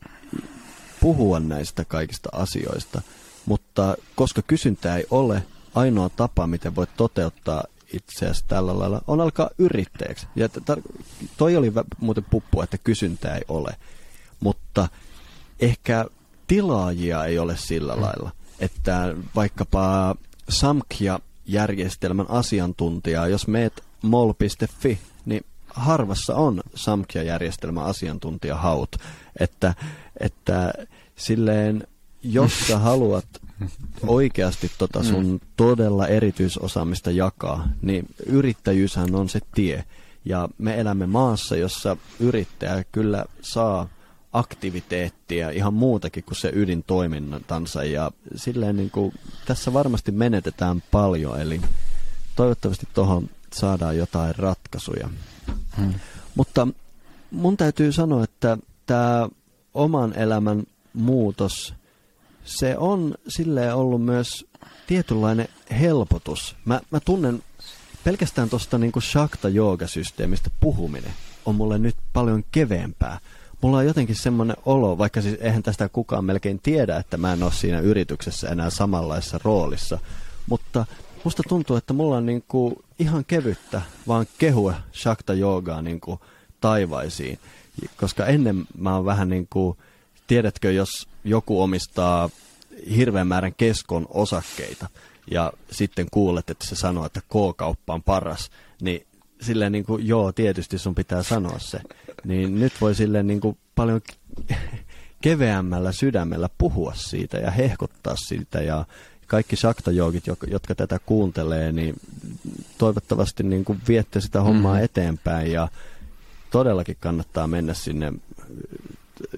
Speaker 1: puhua näistä kaikista asioista – mutta koska kysyntää ei ole, ainoa tapa, miten voit toteuttaa itseäsi tällä lailla, on alkaa yrittäjäksi. Ja tar- toi oli muuten puppu, että kysyntää ei ole. Mutta ehkä tilaajia ei ole sillä mm. lailla, että vaikkapa Samkhya järjestelmän asiantuntijaa, jos meet mol.fi, niin harvassa on Samkhya-järjestelmä asiantuntijahaut, että, että silleen, jos sä haluat oikeasti tota sun mm. todella erityisosaamista jakaa, niin yrittäjyyshän on se tie. Ja me elämme maassa, jossa yrittäjä kyllä saa aktiviteettia, ihan muutakin kuin se ydintoimintansa. Ja silleen niin kuin, tässä varmasti menetetään paljon, eli toivottavasti tuohon saadaan jotain ratkaisuja. Hmm. Mutta mun täytyy sanoa, että tämä oman elämän muutos, se on silleen ollut myös tietynlainen helpotus. Mä, mä tunnen pelkästään tuosta niinku shakta-joogasysteemistä puhuminen on mulle nyt paljon keveämpää. Mulla on jotenkin semmoinen olo, vaikka siis eihän tästä kukaan melkein tiedä, että mä en ole siinä yrityksessä enää samanlaisessa roolissa. Mutta musta tuntuu, että mulla on niinku ihan kevyttä vaan kehua shakta joogaa niinku taivaisiin. Koska ennen mä oon vähän niin kuin, tiedätkö, jos joku omistaa hirveän määrän keskon osakkeita ja sitten kuulet, että se sanoo, että K-kauppa on paras, niin silleen niin kuin, joo, tietysti sun pitää sanoa se. Niin nyt voi silleen niin kuin paljon *laughs* keveämmällä sydämellä puhua siitä ja hehkuttaa siitä ja kaikki shaktajoogit, jotka tätä kuuntelee, niin toivottavasti niin kuin viette sitä hommaa mm. eteenpäin ja todellakin kannattaa mennä sinne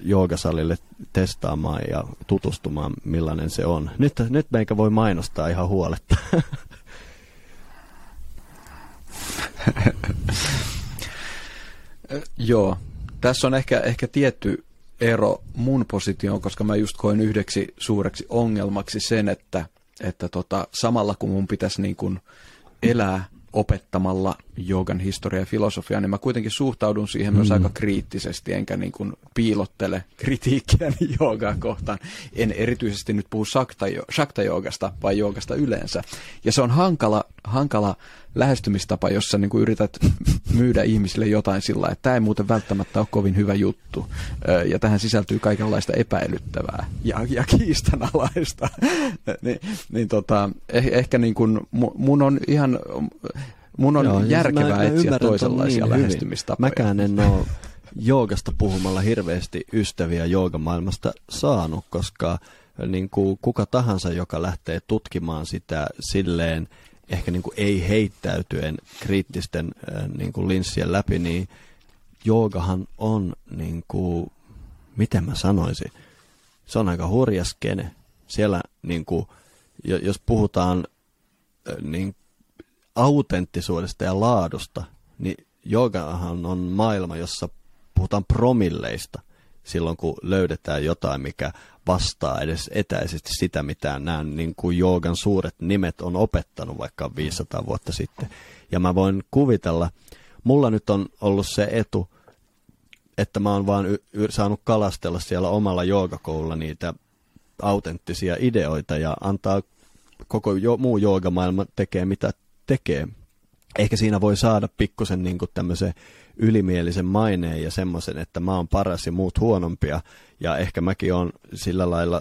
Speaker 1: joogasalille testaamaan ja tutustumaan, millainen se on. Nyt, nyt meikä voi mainostaa ihan huoletta. *laughs*
Speaker 2: Joo, tässä on ehkä, ehkä tietty ero mun positioon, koska mä just koen yhdeksi suureksi ongelmaksi sen, että, että tota, samalla kun mun pitäisi niin kuin elää opettamalla joogan historia ja filosofia, niin mä kuitenkin suhtaudun siihen mm. myös aika kriittisesti, enkä niin kuin piilottele kritiikkiä *laughs* joogaa kohtaan. En erityisesti nyt puhu shakta-joogasta, vaan joogasta yleensä. Ja se on hankala, hankala lähestymistapa, jossa niin kuin yrität *laughs* myydä ihmisille jotain sillä että tämä ei muuten välttämättä ole kovin hyvä juttu. Ja tähän sisältyy kaikenlaista epäilyttävää ja, ja kiistanalaista. *laughs* niin, niin tota, eh, ehkä niin kuin, mun on ihan mun on Joo, siis järkevää mä, etsiä mä toisenlaisia niin lähestymistapoja.
Speaker 1: Hyvin. Mäkään en ole joogasta puhumalla hirveästi ystäviä joogamaailmasta saanut, koska niin kuin kuka tahansa, joka lähtee tutkimaan sitä silleen, ehkä niin kuin ei heittäytyen kriittisten niin kuin linssien läpi, niin joogahan on, niin kuin, miten mä sanoisin, se on aika hurja skene. Siellä, niin kuin, jos puhutaan niin autenttisuudesta ja laadusta, niin joogahan on maailma, jossa puhutaan promilleista silloin, kun löydetään jotain, mikä vastaa edes etäisesti sitä, mitä nämä niin kuin joogan suuret nimet on opettanut vaikka 500 vuotta sitten. Ja mä voin kuvitella, mulla nyt on ollut se etu, että mä oon vaan y- y- saanut kalastella siellä omalla joogakoululla niitä autenttisia ideoita ja antaa koko jo- muu joogamaailma tekee mitä tekee. Ehkä siinä voi saada pikkusen niin tämmöisen ylimielisen maineen ja semmoisen, että mä oon paras ja muut huonompia. Ja ehkä mäkin on sillä lailla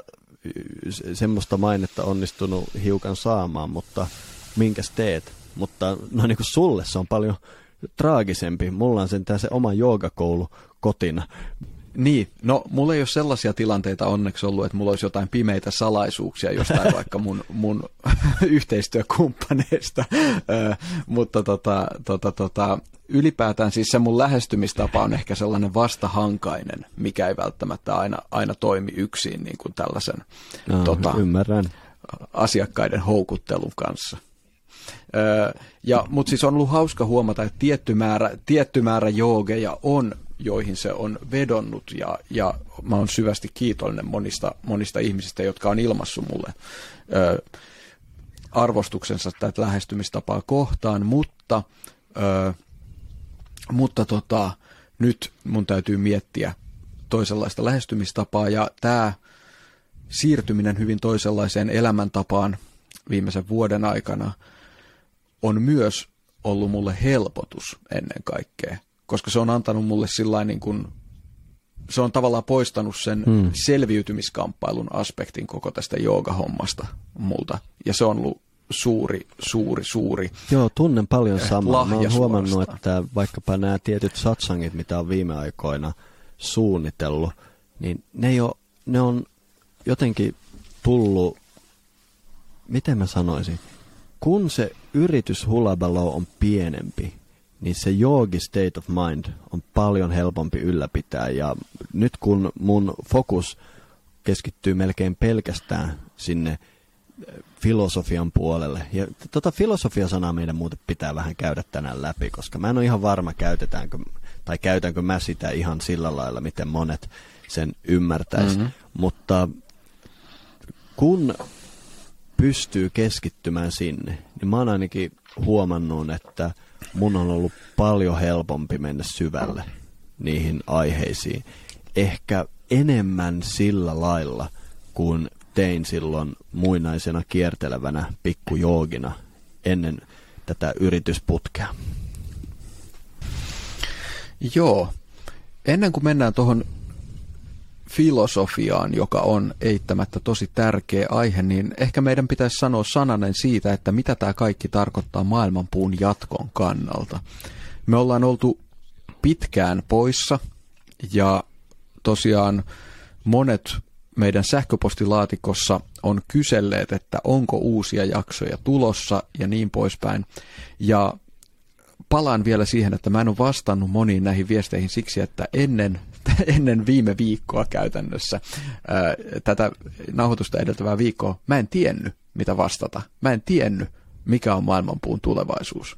Speaker 1: semmoista mainetta onnistunut hiukan saamaan, mutta minkäs teet? Mutta no niin kuin sulle se on paljon traagisempi. Mulla on sentään se oma joogakoulu kotina.
Speaker 2: Niin, no mulla ei ole sellaisia tilanteita onneksi ollut, että mulla olisi jotain pimeitä salaisuuksia jostain *laughs* vaikka mun, mun *laughs* yhteistyökumppaneista, ö, mutta tota, tota, tota, ylipäätään siis se mun lähestymistapa on ehkä sellainen vastahankainen, mikä ei välttämättä aina, aina toimi yksin niin kuin tällaisen
Speaker 1: no, tota, ymmärrän.
Speaker 2: asiakkaiden houkuttelun kanssa. Öö, ja, mutta siis on ollut hauska huomata, että tietty määrä, tietty määrä joogeja on joihin se on vedonnut. Ja, ja mä oon syvästi kiitollinen monista, monista ihmisistä, jotka on ilmassut mulle ö, arvostuksensa tätä lähestymistapaa kohtaan, mutta, ö, mutta tota, nyt mun täytyy miettiä toisenlaista lähestymistapaa. Ja tämä siirtyminen hyvin toisenlaiseen elämäntapaan viimeisen vuoden aikana on myös ollut mulle helpotus ennen kaikkea koska se on antanut mulle sillä niin kuin, se on tavallaan poistanut sen hmm. selviytymiskamppailun aspektin koko tästä joogahommasta multa. Ja se on ollut, suuri, suuri, suuri
Speaker 1: Joo, tunnen paljon
Speaker 2: eh,
Speaker 1: samaa. Mä oon huomannut,
Speaker 2: suorastaan.
Speaker 1: että vaikkapa nämä tietyt satsangit, mitä on viime aikoina suunnitellut, niin ne, ei oo, ne on jotenkin tullut, miten mä sanoisin, kun se yritys hulabalo on pienempi, niin se yogi state of mind on paljon helpompi ylläpitää. Ja nyt kun mun fokus keskittyy melkein pelkästään sinne eh, filosofian puolelle. Ja tota filosofiasanaa meidän muuten pitää vähän käydä tänään läpi, koska mä en ole ihan varma, käytetäänkö, tai käytänkö mä sitä ihan sillä lailla, miten monet sen ymmärtäisi.
Speaker 2: Mhm.
Speaker 1: Mutta kun pystyy keskittymään sinne, niin mä oon ainakin huomannut, että mun on ollut paljon helpompi mennä syvälle niihin aiheisiin. Ehkä enemmän sillä lailla, kuin tein silloin muinaisena kiertelevänä pikkujoogina ennen tätä yritysputkea.
Speaker 2: Joo. Ennen kuin mennään tuohon filosofiaan, joka on eittämättä tosi tärkeä aihe, niin ehkä meidän pitäisi sanoa sananen siitä, että mitä tämä kaikki tarkoittaa maailmanpuun jatkon kannalta. Me ollaan oltu pitkään poissa ja tosiaan monet meidän sähköpostilaatikossa on kyselleet, että onko uusia jaksoja tulossa ja niin poispäin. Ja palaan vielä siihen, että mä en ole vastannut moniin näihin viesteihin siksi, että ennen, *laughs* ennen viime viikkoa käytännössä, tätä nauhoitusta edeltävää viikkoa, mä en tiennyt, mitä vastata. Mä en tiennyt, mikä on maailmanpuun tulevaisuus.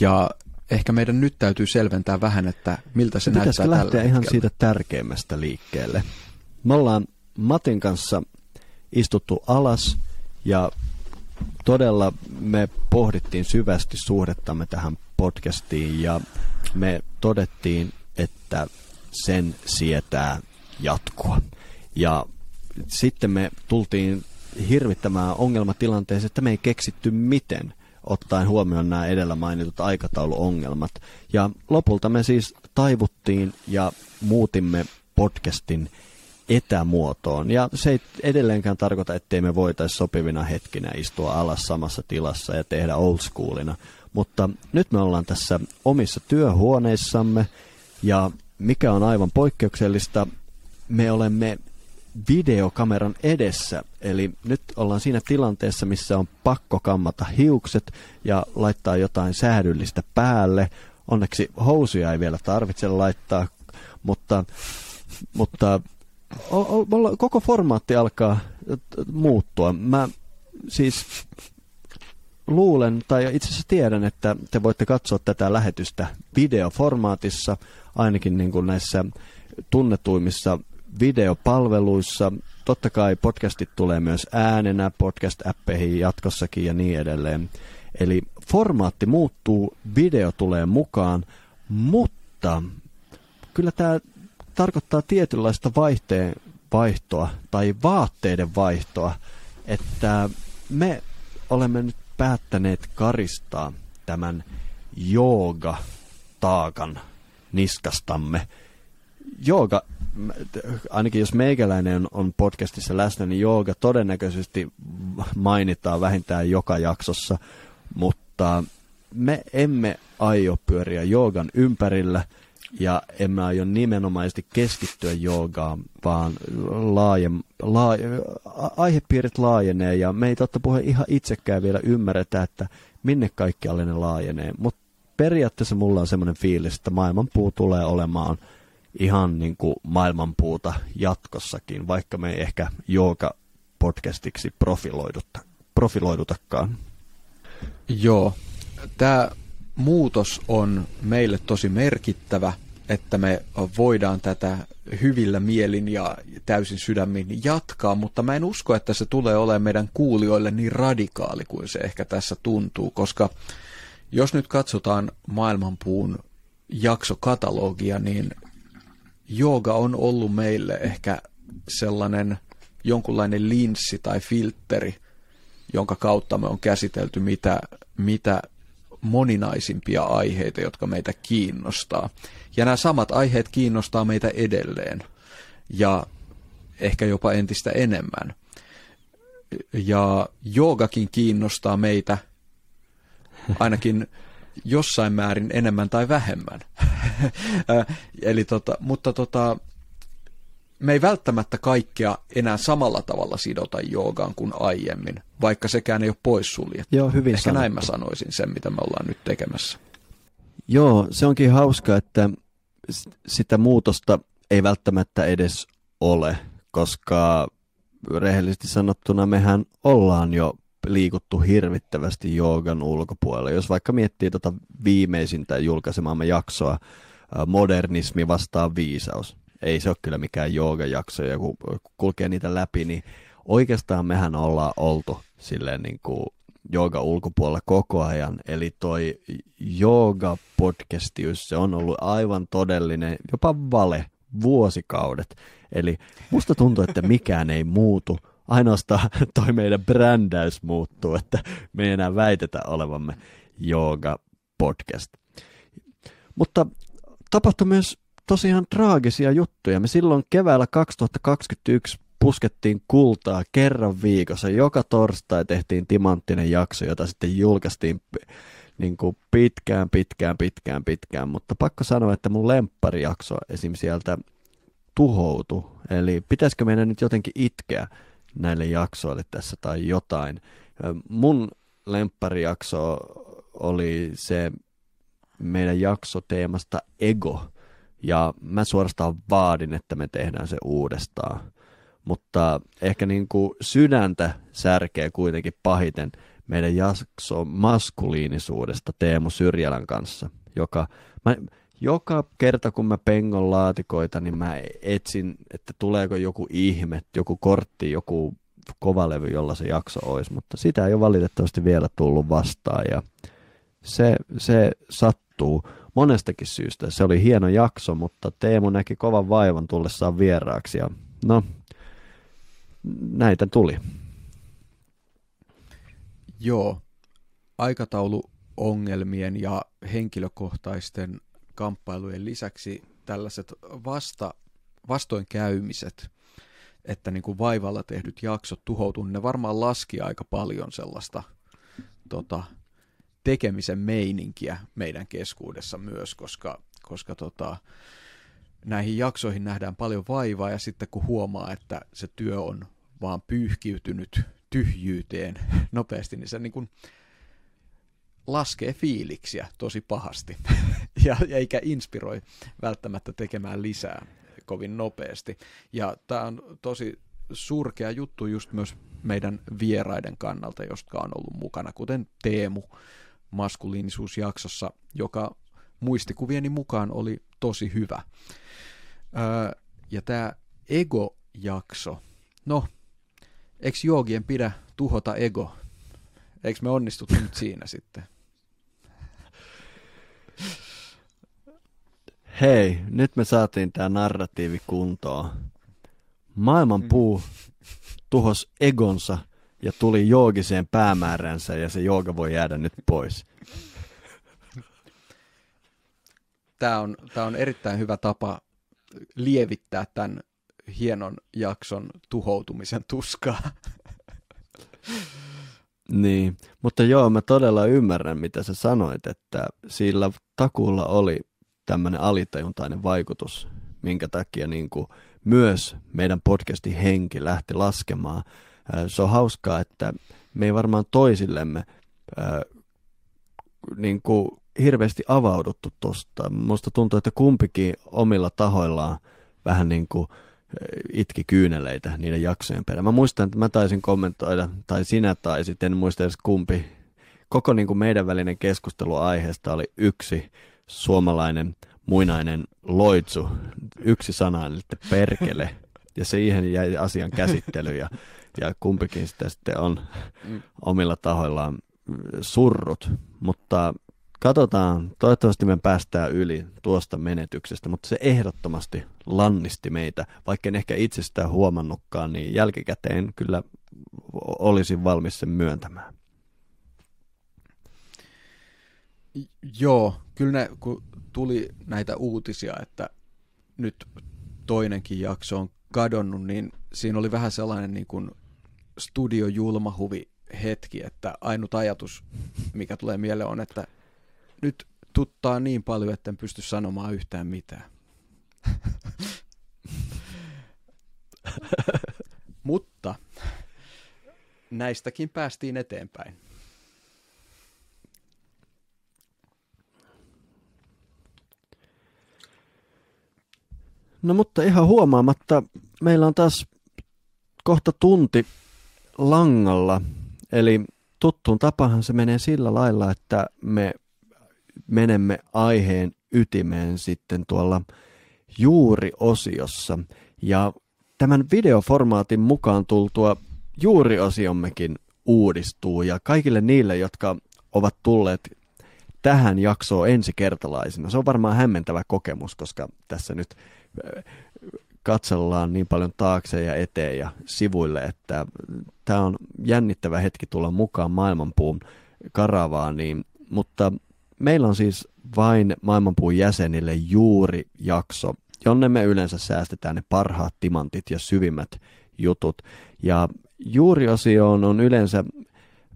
Speaker 2: Ja ehkä meidän nyt täytyy selventää vähän, että miltä se
Speaker 1: Pitäisikö
Speaker 2: näyttää
Speaker 1: lähteä
Speaker 2: tällä
Speaker 1: ihan
Speaker 2: hetkellä.
Speaker 1: siitä tärkeimmästä liikkeelle? Me ollaan Matin kanssa istuttu alas ja todella me pohdittiin syvästi suhdettamme tähän podcastiin ja me todettiin, että sen sietää jatkua. Ja sitten me tultiin hirvittämään ongelmatilanteeseen, että me ei keksitty miten ottaen huomioon nämä edellä mainitut aikatauluongelmat. Ja lopulta me siis taivuttiin ja muutimme podcastin etämuotoon. Ja se ei edelleenkään tarkoita, ettei me voitaisi sopivina hetkinä istua alas samassa tilassa ja tehdä old schoolina. Mutta nyt me ollaan tässä omissa työhuoneissamme ja mikä on aivan poikkeuksellista, me olemme videokameran edessä. Eli nyt ollaan siinä tilanteessa, missä on pakko kammata hiukset ja laittaa jotain säädyllistä päälle. Onneksi housuja ei vielä tarvitse laittaa, mutta, mutta koko formaatti alkaa muuttua. Mä siis luulen, tai itse asiassa tiedän, että te voitte katsoa tätä lähetystä videoformaatissa, ainakin niin kuin näissä tunnetuimmissa videopalveluissa. Totta kai podcastit tulee myös äänenä podcast-appeihin jatkossakin ja niin edelleen. Eli formaatti muuttuu, video tulee mukaan, mutta kyllä tämä tarkoittaa tietynlaista vaihteen vaihtoa tai vaatteiden vaihtoa, että me olemme nyt päättäneet karistaa tämän jooga-taakan niskastamme. Jooga, ainakin jos meikäläinen on podcastissa läsnä, niin jooga todennäköisesti mainitaan vähintään joka jaksossa, mutta me emme aio pyöriä joogan ympärillä ja emme aio nimenomaisesti keskittyä joogaan, vaan laajem, laaje, aihepiirit laajenee ja me ei totta puhe ihan itsekään vielä ymmärretä, että minne kaikkialle ne laajenee. Mutta periaatteessa mulla on semmoinen fiilis, että maailmanpuu tulee olemaan ihan niin kuin maailmanpuuta jatkossakin, vaikka me ei ehkä jooga podcastiksi profiloiduta, profiloidutakaan.
Speaker 2: Joo, tämä muutos on meille tosi merkittävä, että me voidaan tätä hyvillä mielin ja täysin sydämin jatkaa, mutta mä en usko, että se tulee olemaan meidän kuulijoille niin radikaali kuin se ehkä tässä tuntuu, koska jos nyt katsotaan maailmanpuun jaksokatalogia, niin jooga on ollut meille ehkä sellainen jonkunlainen linssi tai filtteri, jonka kautta me on käsitelty mitä, mitä moninaisimpia aiheita, jotka meitä kiinnostaa. Ja nämä samat aiheet kiinnostaa meitä edelleen ja ehkä jopa entistä enemmän. ja joogakin kiinnostaa meitä ainakin jossain määrin enemmän tai vähemmän. *laughs* Eli tota, mutta tota, me ei välttämättä kaikkea enää samalla tavalla sidota joogaan kuin aiemmin, vaikka sekään ei ole poissuljettu.
Speaker 1: Joo, hyvin
Speaker 2: Ehkä
Speaker 1: sanottu.
Speaker 2: näin mä sanoisin sen, mitä me ollaan nyt tekemässä.
Speaker 1: Joo, se onkin hauska, että sitä muutosta ei välttämättä edes ole, koska rehellisesti sanottuna mehän ollaan jo liikuttu hirvittävästi joogan ulkopuolella. Jos vaikka miettii tuota viimeisintä julkaisemaamme jaksoa, modernismi vastaa viisaus. Ei se ole kyllä mikään joogajakso, ja kun kulkee niitä läpi, niin oikeastaan mehän ollaan oltu silleen niin kuin jooga ulkopuolella koko ajan. Eli toi jooga podcastius, se on ollut aivan todellinen, jopa vale, vuosikaudet. Eli musta tuntuu, että mikään ei muutu. Ainoastaan *laughs* toi meidän brändäys muuttuu, että me ei enää väitetä olevamme jooga podcast. Mutta tapahtui myös tosiaan traagisia juttuja. Me silloin keväällä 2021 puskettiin kultaa kerran viikossa. Joka torstai tehtiin timanttinen jakso, jota sitten julkaistiin niin kuin pitkään, pitkään, pitkään, pitkään. Mutta pakko sanoa, että mun lempparijakso esim. sieltä tuhoutui. Eli pitäisikö meidän nyt jotenkin itkeä näille jaksoille tässä tai jotain. Mun lempparijakso oli se meidän jakso teemasta ego. Ja mä suorastaan vaadin, että me tehdään se uudestaan. Mutta ehkä niin kuin sydäntä särkee kuitenkin pahiten meidän jakso maskuliinisuudesta Teemu Syrjälän kanssa, joka mä, joka kerta kun mä pengon laatikoita, niin mä etsin, että tuleeko joku ihme, joku kortti, joku kovalevy, jolla se jakso olisi, mutta sitä ei ole valitettavasti vielä tullut vastaan ja se, se sattuu monestakin syystä. Se oli hieno jakso, mutta Teemu näki kovan vaivan tullessaan vieraaksi ja no, näitä tuli.
Speaker 2: Joo, aikatauluongelmien ja henkilökohtaisten kamppailujen lisäksi tällaiset vasta, vastoinkäymiset, että niin kuin vaivalla tehdyt jaksot tuhoutuu, niin ne varmaan laski aika paljon sellaista tota, tekemisen meininkiä meidän keskuudessa myös, koska, koska tota, näihin jaksoihin nähdään paljon vaivaa ja sitten kun huomaa, että se työ on vaan pyyhkiytynyt tyhjyyteen *laughs* nopeasti, niin se niin kuin laskee fiiliksiä tosi pahasti *laughs* ja eikä inspiroi välttämättä tekemään lisää kovin nopeasti. Ja tämä on tosi surkea juttu just myös meidän vieraiden kannalta, jotka on ollut mukana, kuten Teemu maskuliinisuusjaksossa, joka muistikuvieni mukaan oli tosi hyvä. Öö, ja tämä ego-jakso, no, eikö joogien pidä tuhota ego? Eikö me onnistuttu nyt siinä *laughs* sitten?
Speaker 1: Hei, nyt me saatiin tämä narratiivi kuntoon. Maailman puu tuhos egonsa ja tuli joogiseen päämääränsä ja se jooga voi jäädä nyt pois.
Speaker 2: Tämä on, tämä on erittäin hyvä tapa lievittää tämän hienon jakson tuhoutumisen tuskaa.
Speaker 1: Niin, mutta joo, mä todella ymmärrän, mitä sä sanoit, että sillä takulla oli tämmöinen alitajuntainen vaikutus, minkä takia niin kuin myös meidän podcastin henki lähti laskemaan. Ää, Se on hauskaa, että me ei varmaan toisillemme ää, niin kuin hirveästi avauduttu tosta. Musta tuntuu, että kumpikin omilla tahoillaan vähän niin kuin itki kyyneleitä niiden jaksojen perään. Mä muistan, että mä taisin kommentoida, tai sinä taisit, en muista edes kumpi. Koko niin kuin meidän välinen keskustelu aiheesta oli yksi suomalainen muinainen loitsu, yksi sana, eli perkele. Ja siihen jäi asian käsittely ja, ja kumpikin sitä sitten on omilla tahoillaan surrut. Mutta katsotaan, toivottavasti me päästään yli tuosta menetyksestä, mutta se ehdottomasti lannisti meitä, vaikka en ehkä itse sitä huomannutkaan, niin jälkikäteen kyllä olisin valmis sen myöntämään.
Speaker 2: Joo, kyllä ne, kun tuli näitä uutisia, että nyt toinenkin jakso on kadonnut, niin siinä oli vähän sellainen niin kuin studio julmahuvi hetki, että ainut ajatus, mikä tulee mieleen on, että nyt tuttaa niin paljon, että en pysty sanomaan yhtään mitään. Mutta näistäkin päästiin eteenpäin.
Speaker 1: No mutta ihan huomaamatta, meillä on taas kohta tunti langalla. Eli tuttuun tapahan se menee sillä lailla, että me menemme aiheen ytimeen sitten tuolla juuriosiossa. Ja tämän videoformaatin mukaan tultua juuriosiommekin uudistuu ja kaikille niille, jotka ovat tulleet tähän jaksoon ensikertalaisina. Se on varmaan hämmentävä kokemus, koska tässä nyt katsellaan niin paljon taakse ja eteen ja sivuille, että tämä on jännittävä hetki tulla mukaan maailmanpuun karavaaniin, mutta meillä on siis vain maailmanpuun jäsenille juuri jakso, jonne me yleensä säästetään ne parhaat timantit ja syvimmät jutut. Ja juuriosioon on yleensä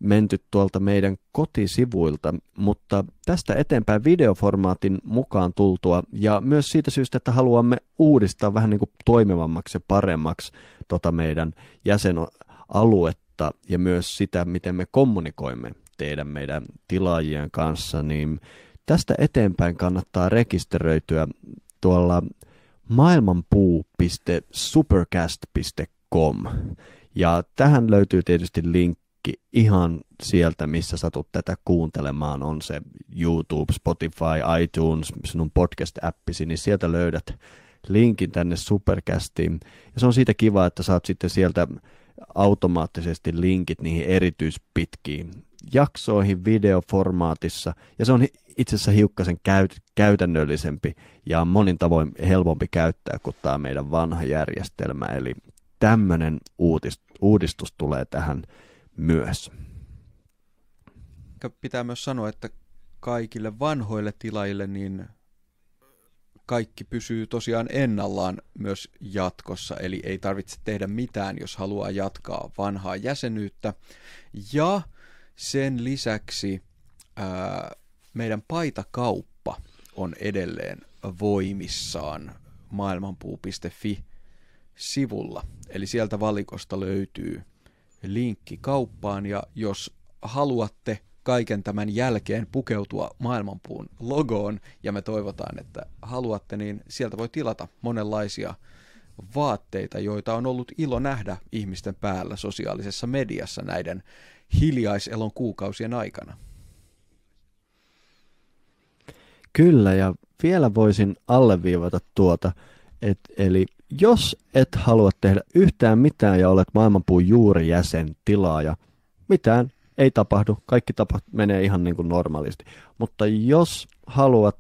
Speaker 1: menty tuolta meidän kotisivuilta, mutta tästä eteenpäin videoformaatin mukaan tultua ja myös siitä syystä, että haluamme uudistaa vähän niin kuin toimivammaksi ja paremmaksi tota meidän jäsenaluetta ja myös sitä, miten me kommunikoimme teidän meidän tilaajien kanssa, niin tästä eteenpäin kannattaa rekisteröityä tuolla maailmanpuu.supercast.com. Ja tähän löytyy tietysti link linkki ihan sieltä, missä satut tätä kuuntelemaan, on se YouTube, Spotify, iTunes, sinun podcast-appisi, niin sieltä löydät linkin tänne Supercastiin. Ja se on siitä kiva, että saat sitten sieltä automaattisesti linkit niihin erityispitkiin jaksoihin videoformaatissa. Ja se on itse asiassa hiukkasen käyt- käytännöllisempi ja monin tavoin helpompi käyttää kuin tämä meidän vanha järjestelmä. Eli tämmöinen uudistus tulee tähän myös.
Speaker 2: Pitää myös sanoa, että kaikille vanhoille tilaille niin kaikki pysyy tosiaan ennallaan myös jatkossa, eli ei tarvitse tehdä mitään, jos haluaa jatkaa vanhaa jäsenyyttä. Ja sen lisäksi ää, meidän paitakauppa on edelleen voimissaan maailmanpuu.fi sivulla. Eli sieltä valikosta löytyy linkki kauppaan ja jos haluatte kaiken tämän jälkeen pukeutua maailmanpuun logoon ja me toivotaan, että haluatte, niin sieltä voi tilata monenlaisia vaatteita, joita on ollut ilo nähdä ihmisten päällä sosiaalisessa mediassa näiden hiljaiselon kuukausien aikana.
Speaker 1: Kyllä, ja vielä voisin alleviivata tuota, et, eli jos et halua tehdä yhtään mitään ja olet maailmanpuun juurijäsen, tilaaja, mitään ei tapahdu, kaikki tapa menee ihan niin kuin normaalisti. Mutta jos haluat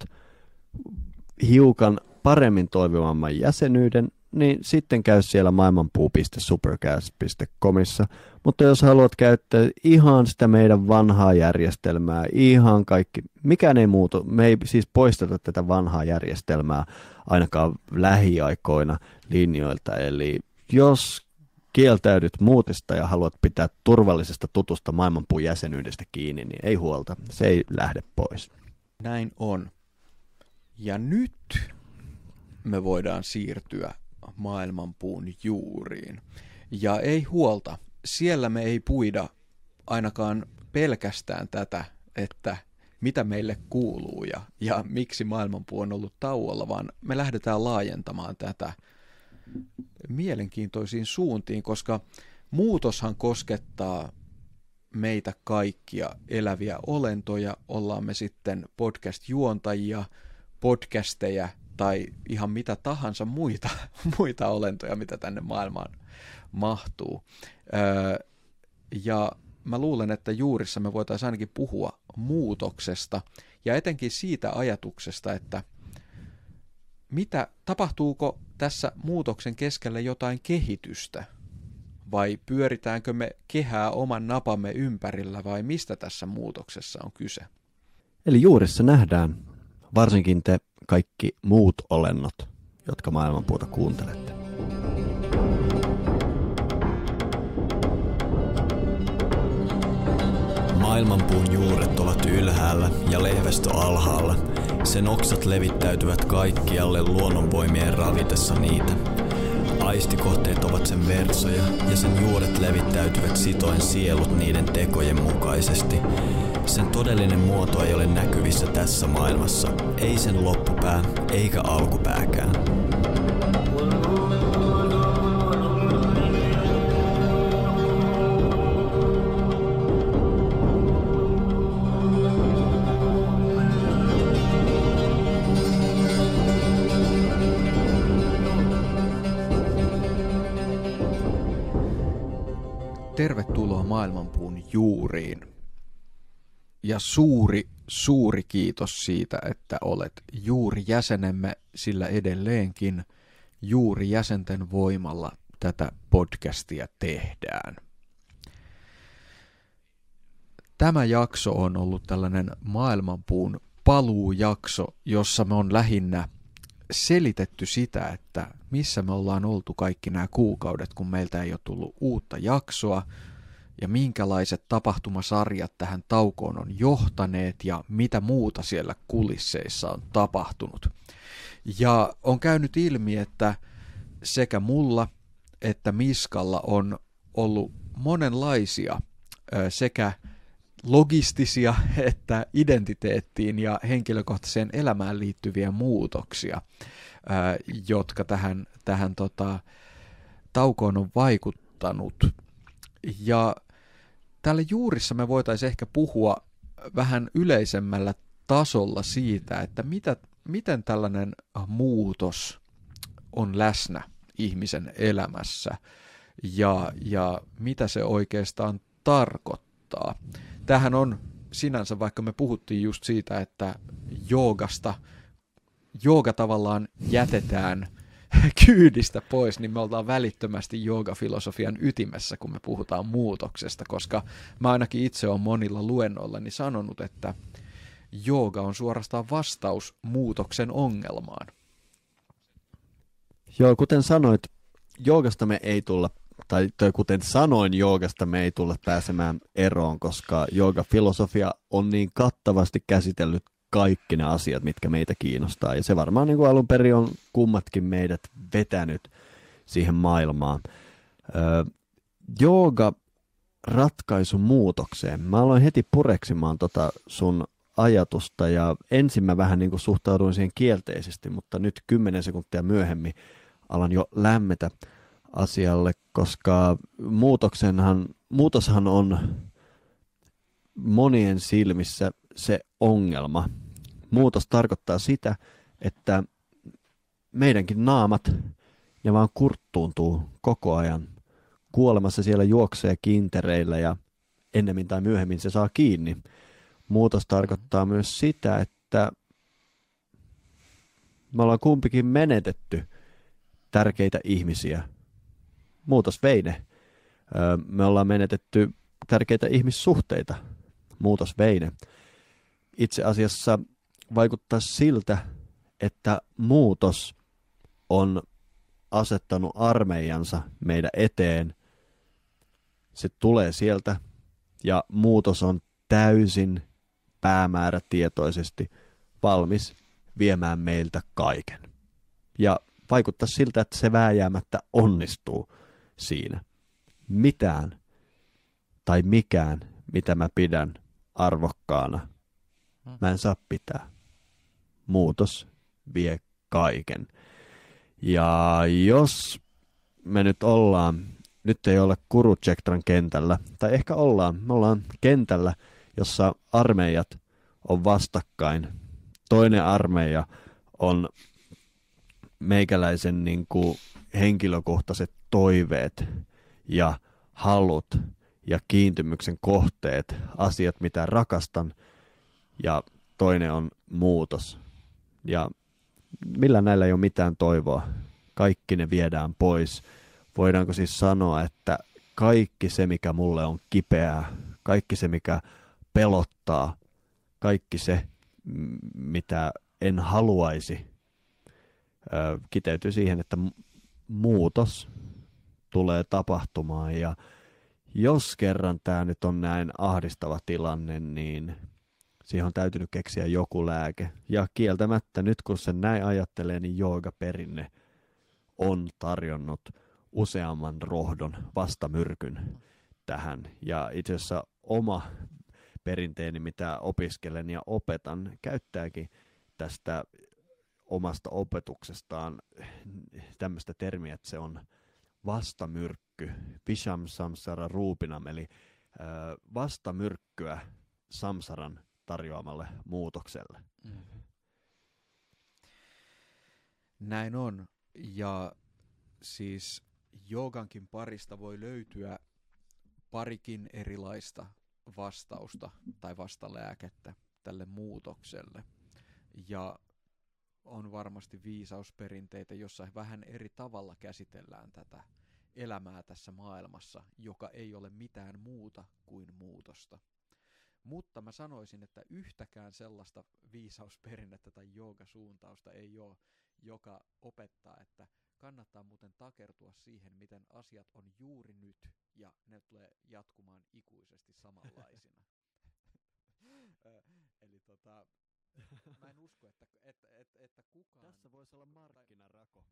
Speaker 1: hiukan paremmin toimivamman jäsenyyden, niin sitten käy siellä maailmanpuu.supercast.comissa. Mutta jos haluat käyttää ihan sitä meidän vanhaa järjestelmää, ihan kaikki, mikään ei muutu. Me ei siis poisteta tätä vanhaa järjestelmää ainakaan lähiaikoina linjoilta. Eli jos kieltäydyt muutista ja haluat pitää turvallisesta tutusta maailmanpuun jäsenyydestä kiinni, niin ei huolta, se ei lähde pois.
Speaker 2: Näin on. Ja nyt me voidaan siirtyä maailmanpuun juuriin. Ja ei huolta, siellä me ei puida ainakaan pelkästään tätä, että mitä meille kuuluu ja, ja miksi maailmanpuu on ollut tauolla, vaan me lähdetään laajentamaan tätä mielenkiintoisiin suuntiin, koska muutoshan koskettaa meitä kaikkia eläviä olentoja, ollaan me sitten podcast-juontajia, podcasteja tai ihan mitä tahansa muita, *laughs* muita olentoja, mitä tänne maailmaan mahtuu. Öö, ja mä luulen, että juurissa me voitaisiin ainakin puhua muutoksesta ja etenkin siitä ajatuksesta, että mitä tapahtuuko tässä muutoksen keskellä jotain kehitystä vai pyöritäänkö me kehää oman napamme ympärillä vai mistä tässä muutoksessa on kyse?
Speaker 1: Eli juurissa nähdään, varsinkin te kaikki muut olennot, jotka maailmanpuuta kuuntelette. Maailmanpuun juuret ovat ylhäällä ja lehvästö alhaalla. Sen oksat levittäytyvät kaikkialle luonnonvoimien ravitessa niitä. Aistikohteet ovat sen versoja ja sen juuret levittäytyvät sitoen sielut niiden tekojen mukaisesti. Sen todellinen muoto ei ole näkyvissä tässä maailmassa, ei sen loppupää eikä alkupääkään.
Speaker 2: Tervetuloa maailmanpuun juuriin. Ja suuri, suuri kiitos siitä, että olet juuri jäsenemme, sillä edelleenkin juuri jäsenten voimalla tätä podcastia tehdään. Tämä jakso on ollut tällainen maailmanpuun paluujakso, jossa me on lähinnä selitetty sitä, että missä me ollaan oltu kaikki nämä kuukaudet, kun meiltä ei ole tullut uutta jaksoa, ja minkälaiset tapahtumasarjat tähän taukoon on johtaneet ja mitä muuta siellä kulisseissa on tapahtunut. Ja on käynyt ilmi, että sekä mulla että Miskalla on ollut monenlaisia sekä logistisia *laughs* että identiteettiin ja henkilökohtaiseen elämään liittyviä muutoksia, jotka tähän, tähän tota, taukoon on vaikuttanut. Ja täällä juurissa me voitaisiin ehkä puhua vähän yleisemmällä tasolla siitä, että mitä, miten tällainen muutos on läsnä ihmisen elämässä ja, ja mitä se oikeastaan tarkoittaa. Tähän on sinänsä, vaikka me puhuttiin just siitä, että joogasta, jooga tavallaan jätetään *laughs* kyydistä pois, niin me ollaan välittömästi joogafilosofian ytimessä, kun me puhutaan muutoksesta, koska mä ainakin itse olen monilla luennoillani sanonut, että jooga on suorastaan vastaus muutoksen ongelmaan.
Speaker 1: Joo, kuten sanoit, joogasta me ei tulla tai, tai kuten sanoin, joogasta me ei tulla pääsemään eroon, koska joogafilosofia on niin kattavasti käsitellyt kaikki ne asiat, mitkä meitä kiinnostaa. Ja se varmaan niin kuin alun perin on kummatkin meidät vetänyt siihen maailmaan. Öö, jooga ratkaisu muutokseen. Mä aloin heti pureksimaan tota sun ajatusta ja ensin mä vähän niin kuin suhtauduin siihen kielteisesti, mutta nyt kymmenen sekuntia myöhemmin alan jo lämmetä asialle, koska muutoksenhan, muutoshan on monien silmissä se ongelma. Muutos tarkoittaa sitä, että meidänkin naamat ja vaan kurttuuntuu koko ajan. Kuolemassa siellä juoksee kintereillä ja ennemmin tai myöhemmin se saa kiinni. Muutos tarkoittaa myös sitä, että me ollaan kumpikin menetetty tärkeitä ihmisiä muutos vei ne. Me ollaan menetetty tärkeitä ihmissuhteita. Muutos vei ne. Itse asiassa vaikuttaa siltä, että muutos on asettanut armeijansa meidän eteen. Se tulee sieltä ja muutos on täysin päämäärätietoisesti valmis viemään meiltä kaiken. Ja vaikuttaa siltä, että se vääjäämättä onnistuu siinä. Mitään tai mikään, mitä mä pidän arvokkaana, mä en saa pitää. Muutos vie kaiken. Ja jos me nyt ollaan, nyt ei ole Kuruchektran kentällä, tai ehkä ollaan, me ollaan kentällä, jossa armeijat on vastakkain. Toinen armeija on meikäläisen niin kuin henkilökohtaiset toiveet ja halut ja kiintymyksen kohteet, asiat mitä rakastan ja toinen on muutos. Ja millä näillä ei ole mitään toivoa. Kaikki ne viedään pois. Voidaanko siis sanoa, että kaikki se, mikä mulle on kipeää, kaikki se, mikä pelottaa, kaikki se, mitä en haluaisi, kiteytyy siihen, että muutos tulee tapahtumaan ja, jos kerran tämä nyt on näin ahdistava tilanne, niin siihen on täytynyt keksiä joku lääke. Ja kieltämättä nyt kun sen näin ajattelee, niin perinne on tarjonnut useamman rohdon vastamyrkyn tähän. Ja itse asiassa oma perinteeni, mitä opiskelen ja opetan, käyttääkin tästä omasta opetuksestaan tämmöistä termiä, että se on vastamyrkky, Visham Samsara Ruupinam, eli vastamyrkkyä Samsaran tarjoamalle muutokselle. Mm-hmm.
Speaker 2: Näin on. Ja siis joogankin parista voi löytyä parikin erilaista vastausta tai vastalääkettä tälle muutokselle. Ja on varmasti viisausperinteitä, jossa vähän eri tavalla käsitellään tätä elämää tässä maailmassa, joka ei ole mitään muuta kuin muutosta. Mutta mä sanoisin, että yhtäkään sellaista viisausperinnettä tai joogasuuntausta ei ole, joka opettaa, että kannattaa muuten takertua siihen, miten asiat on juuri nyt, ja ne tulee jatkumaan ikuisesti samanlaisina. *laughs* *laughs* Eli tota, mä en usko, että, että, että, että kukaan...
Speaker 1: Tässä voisi olla markkinarako.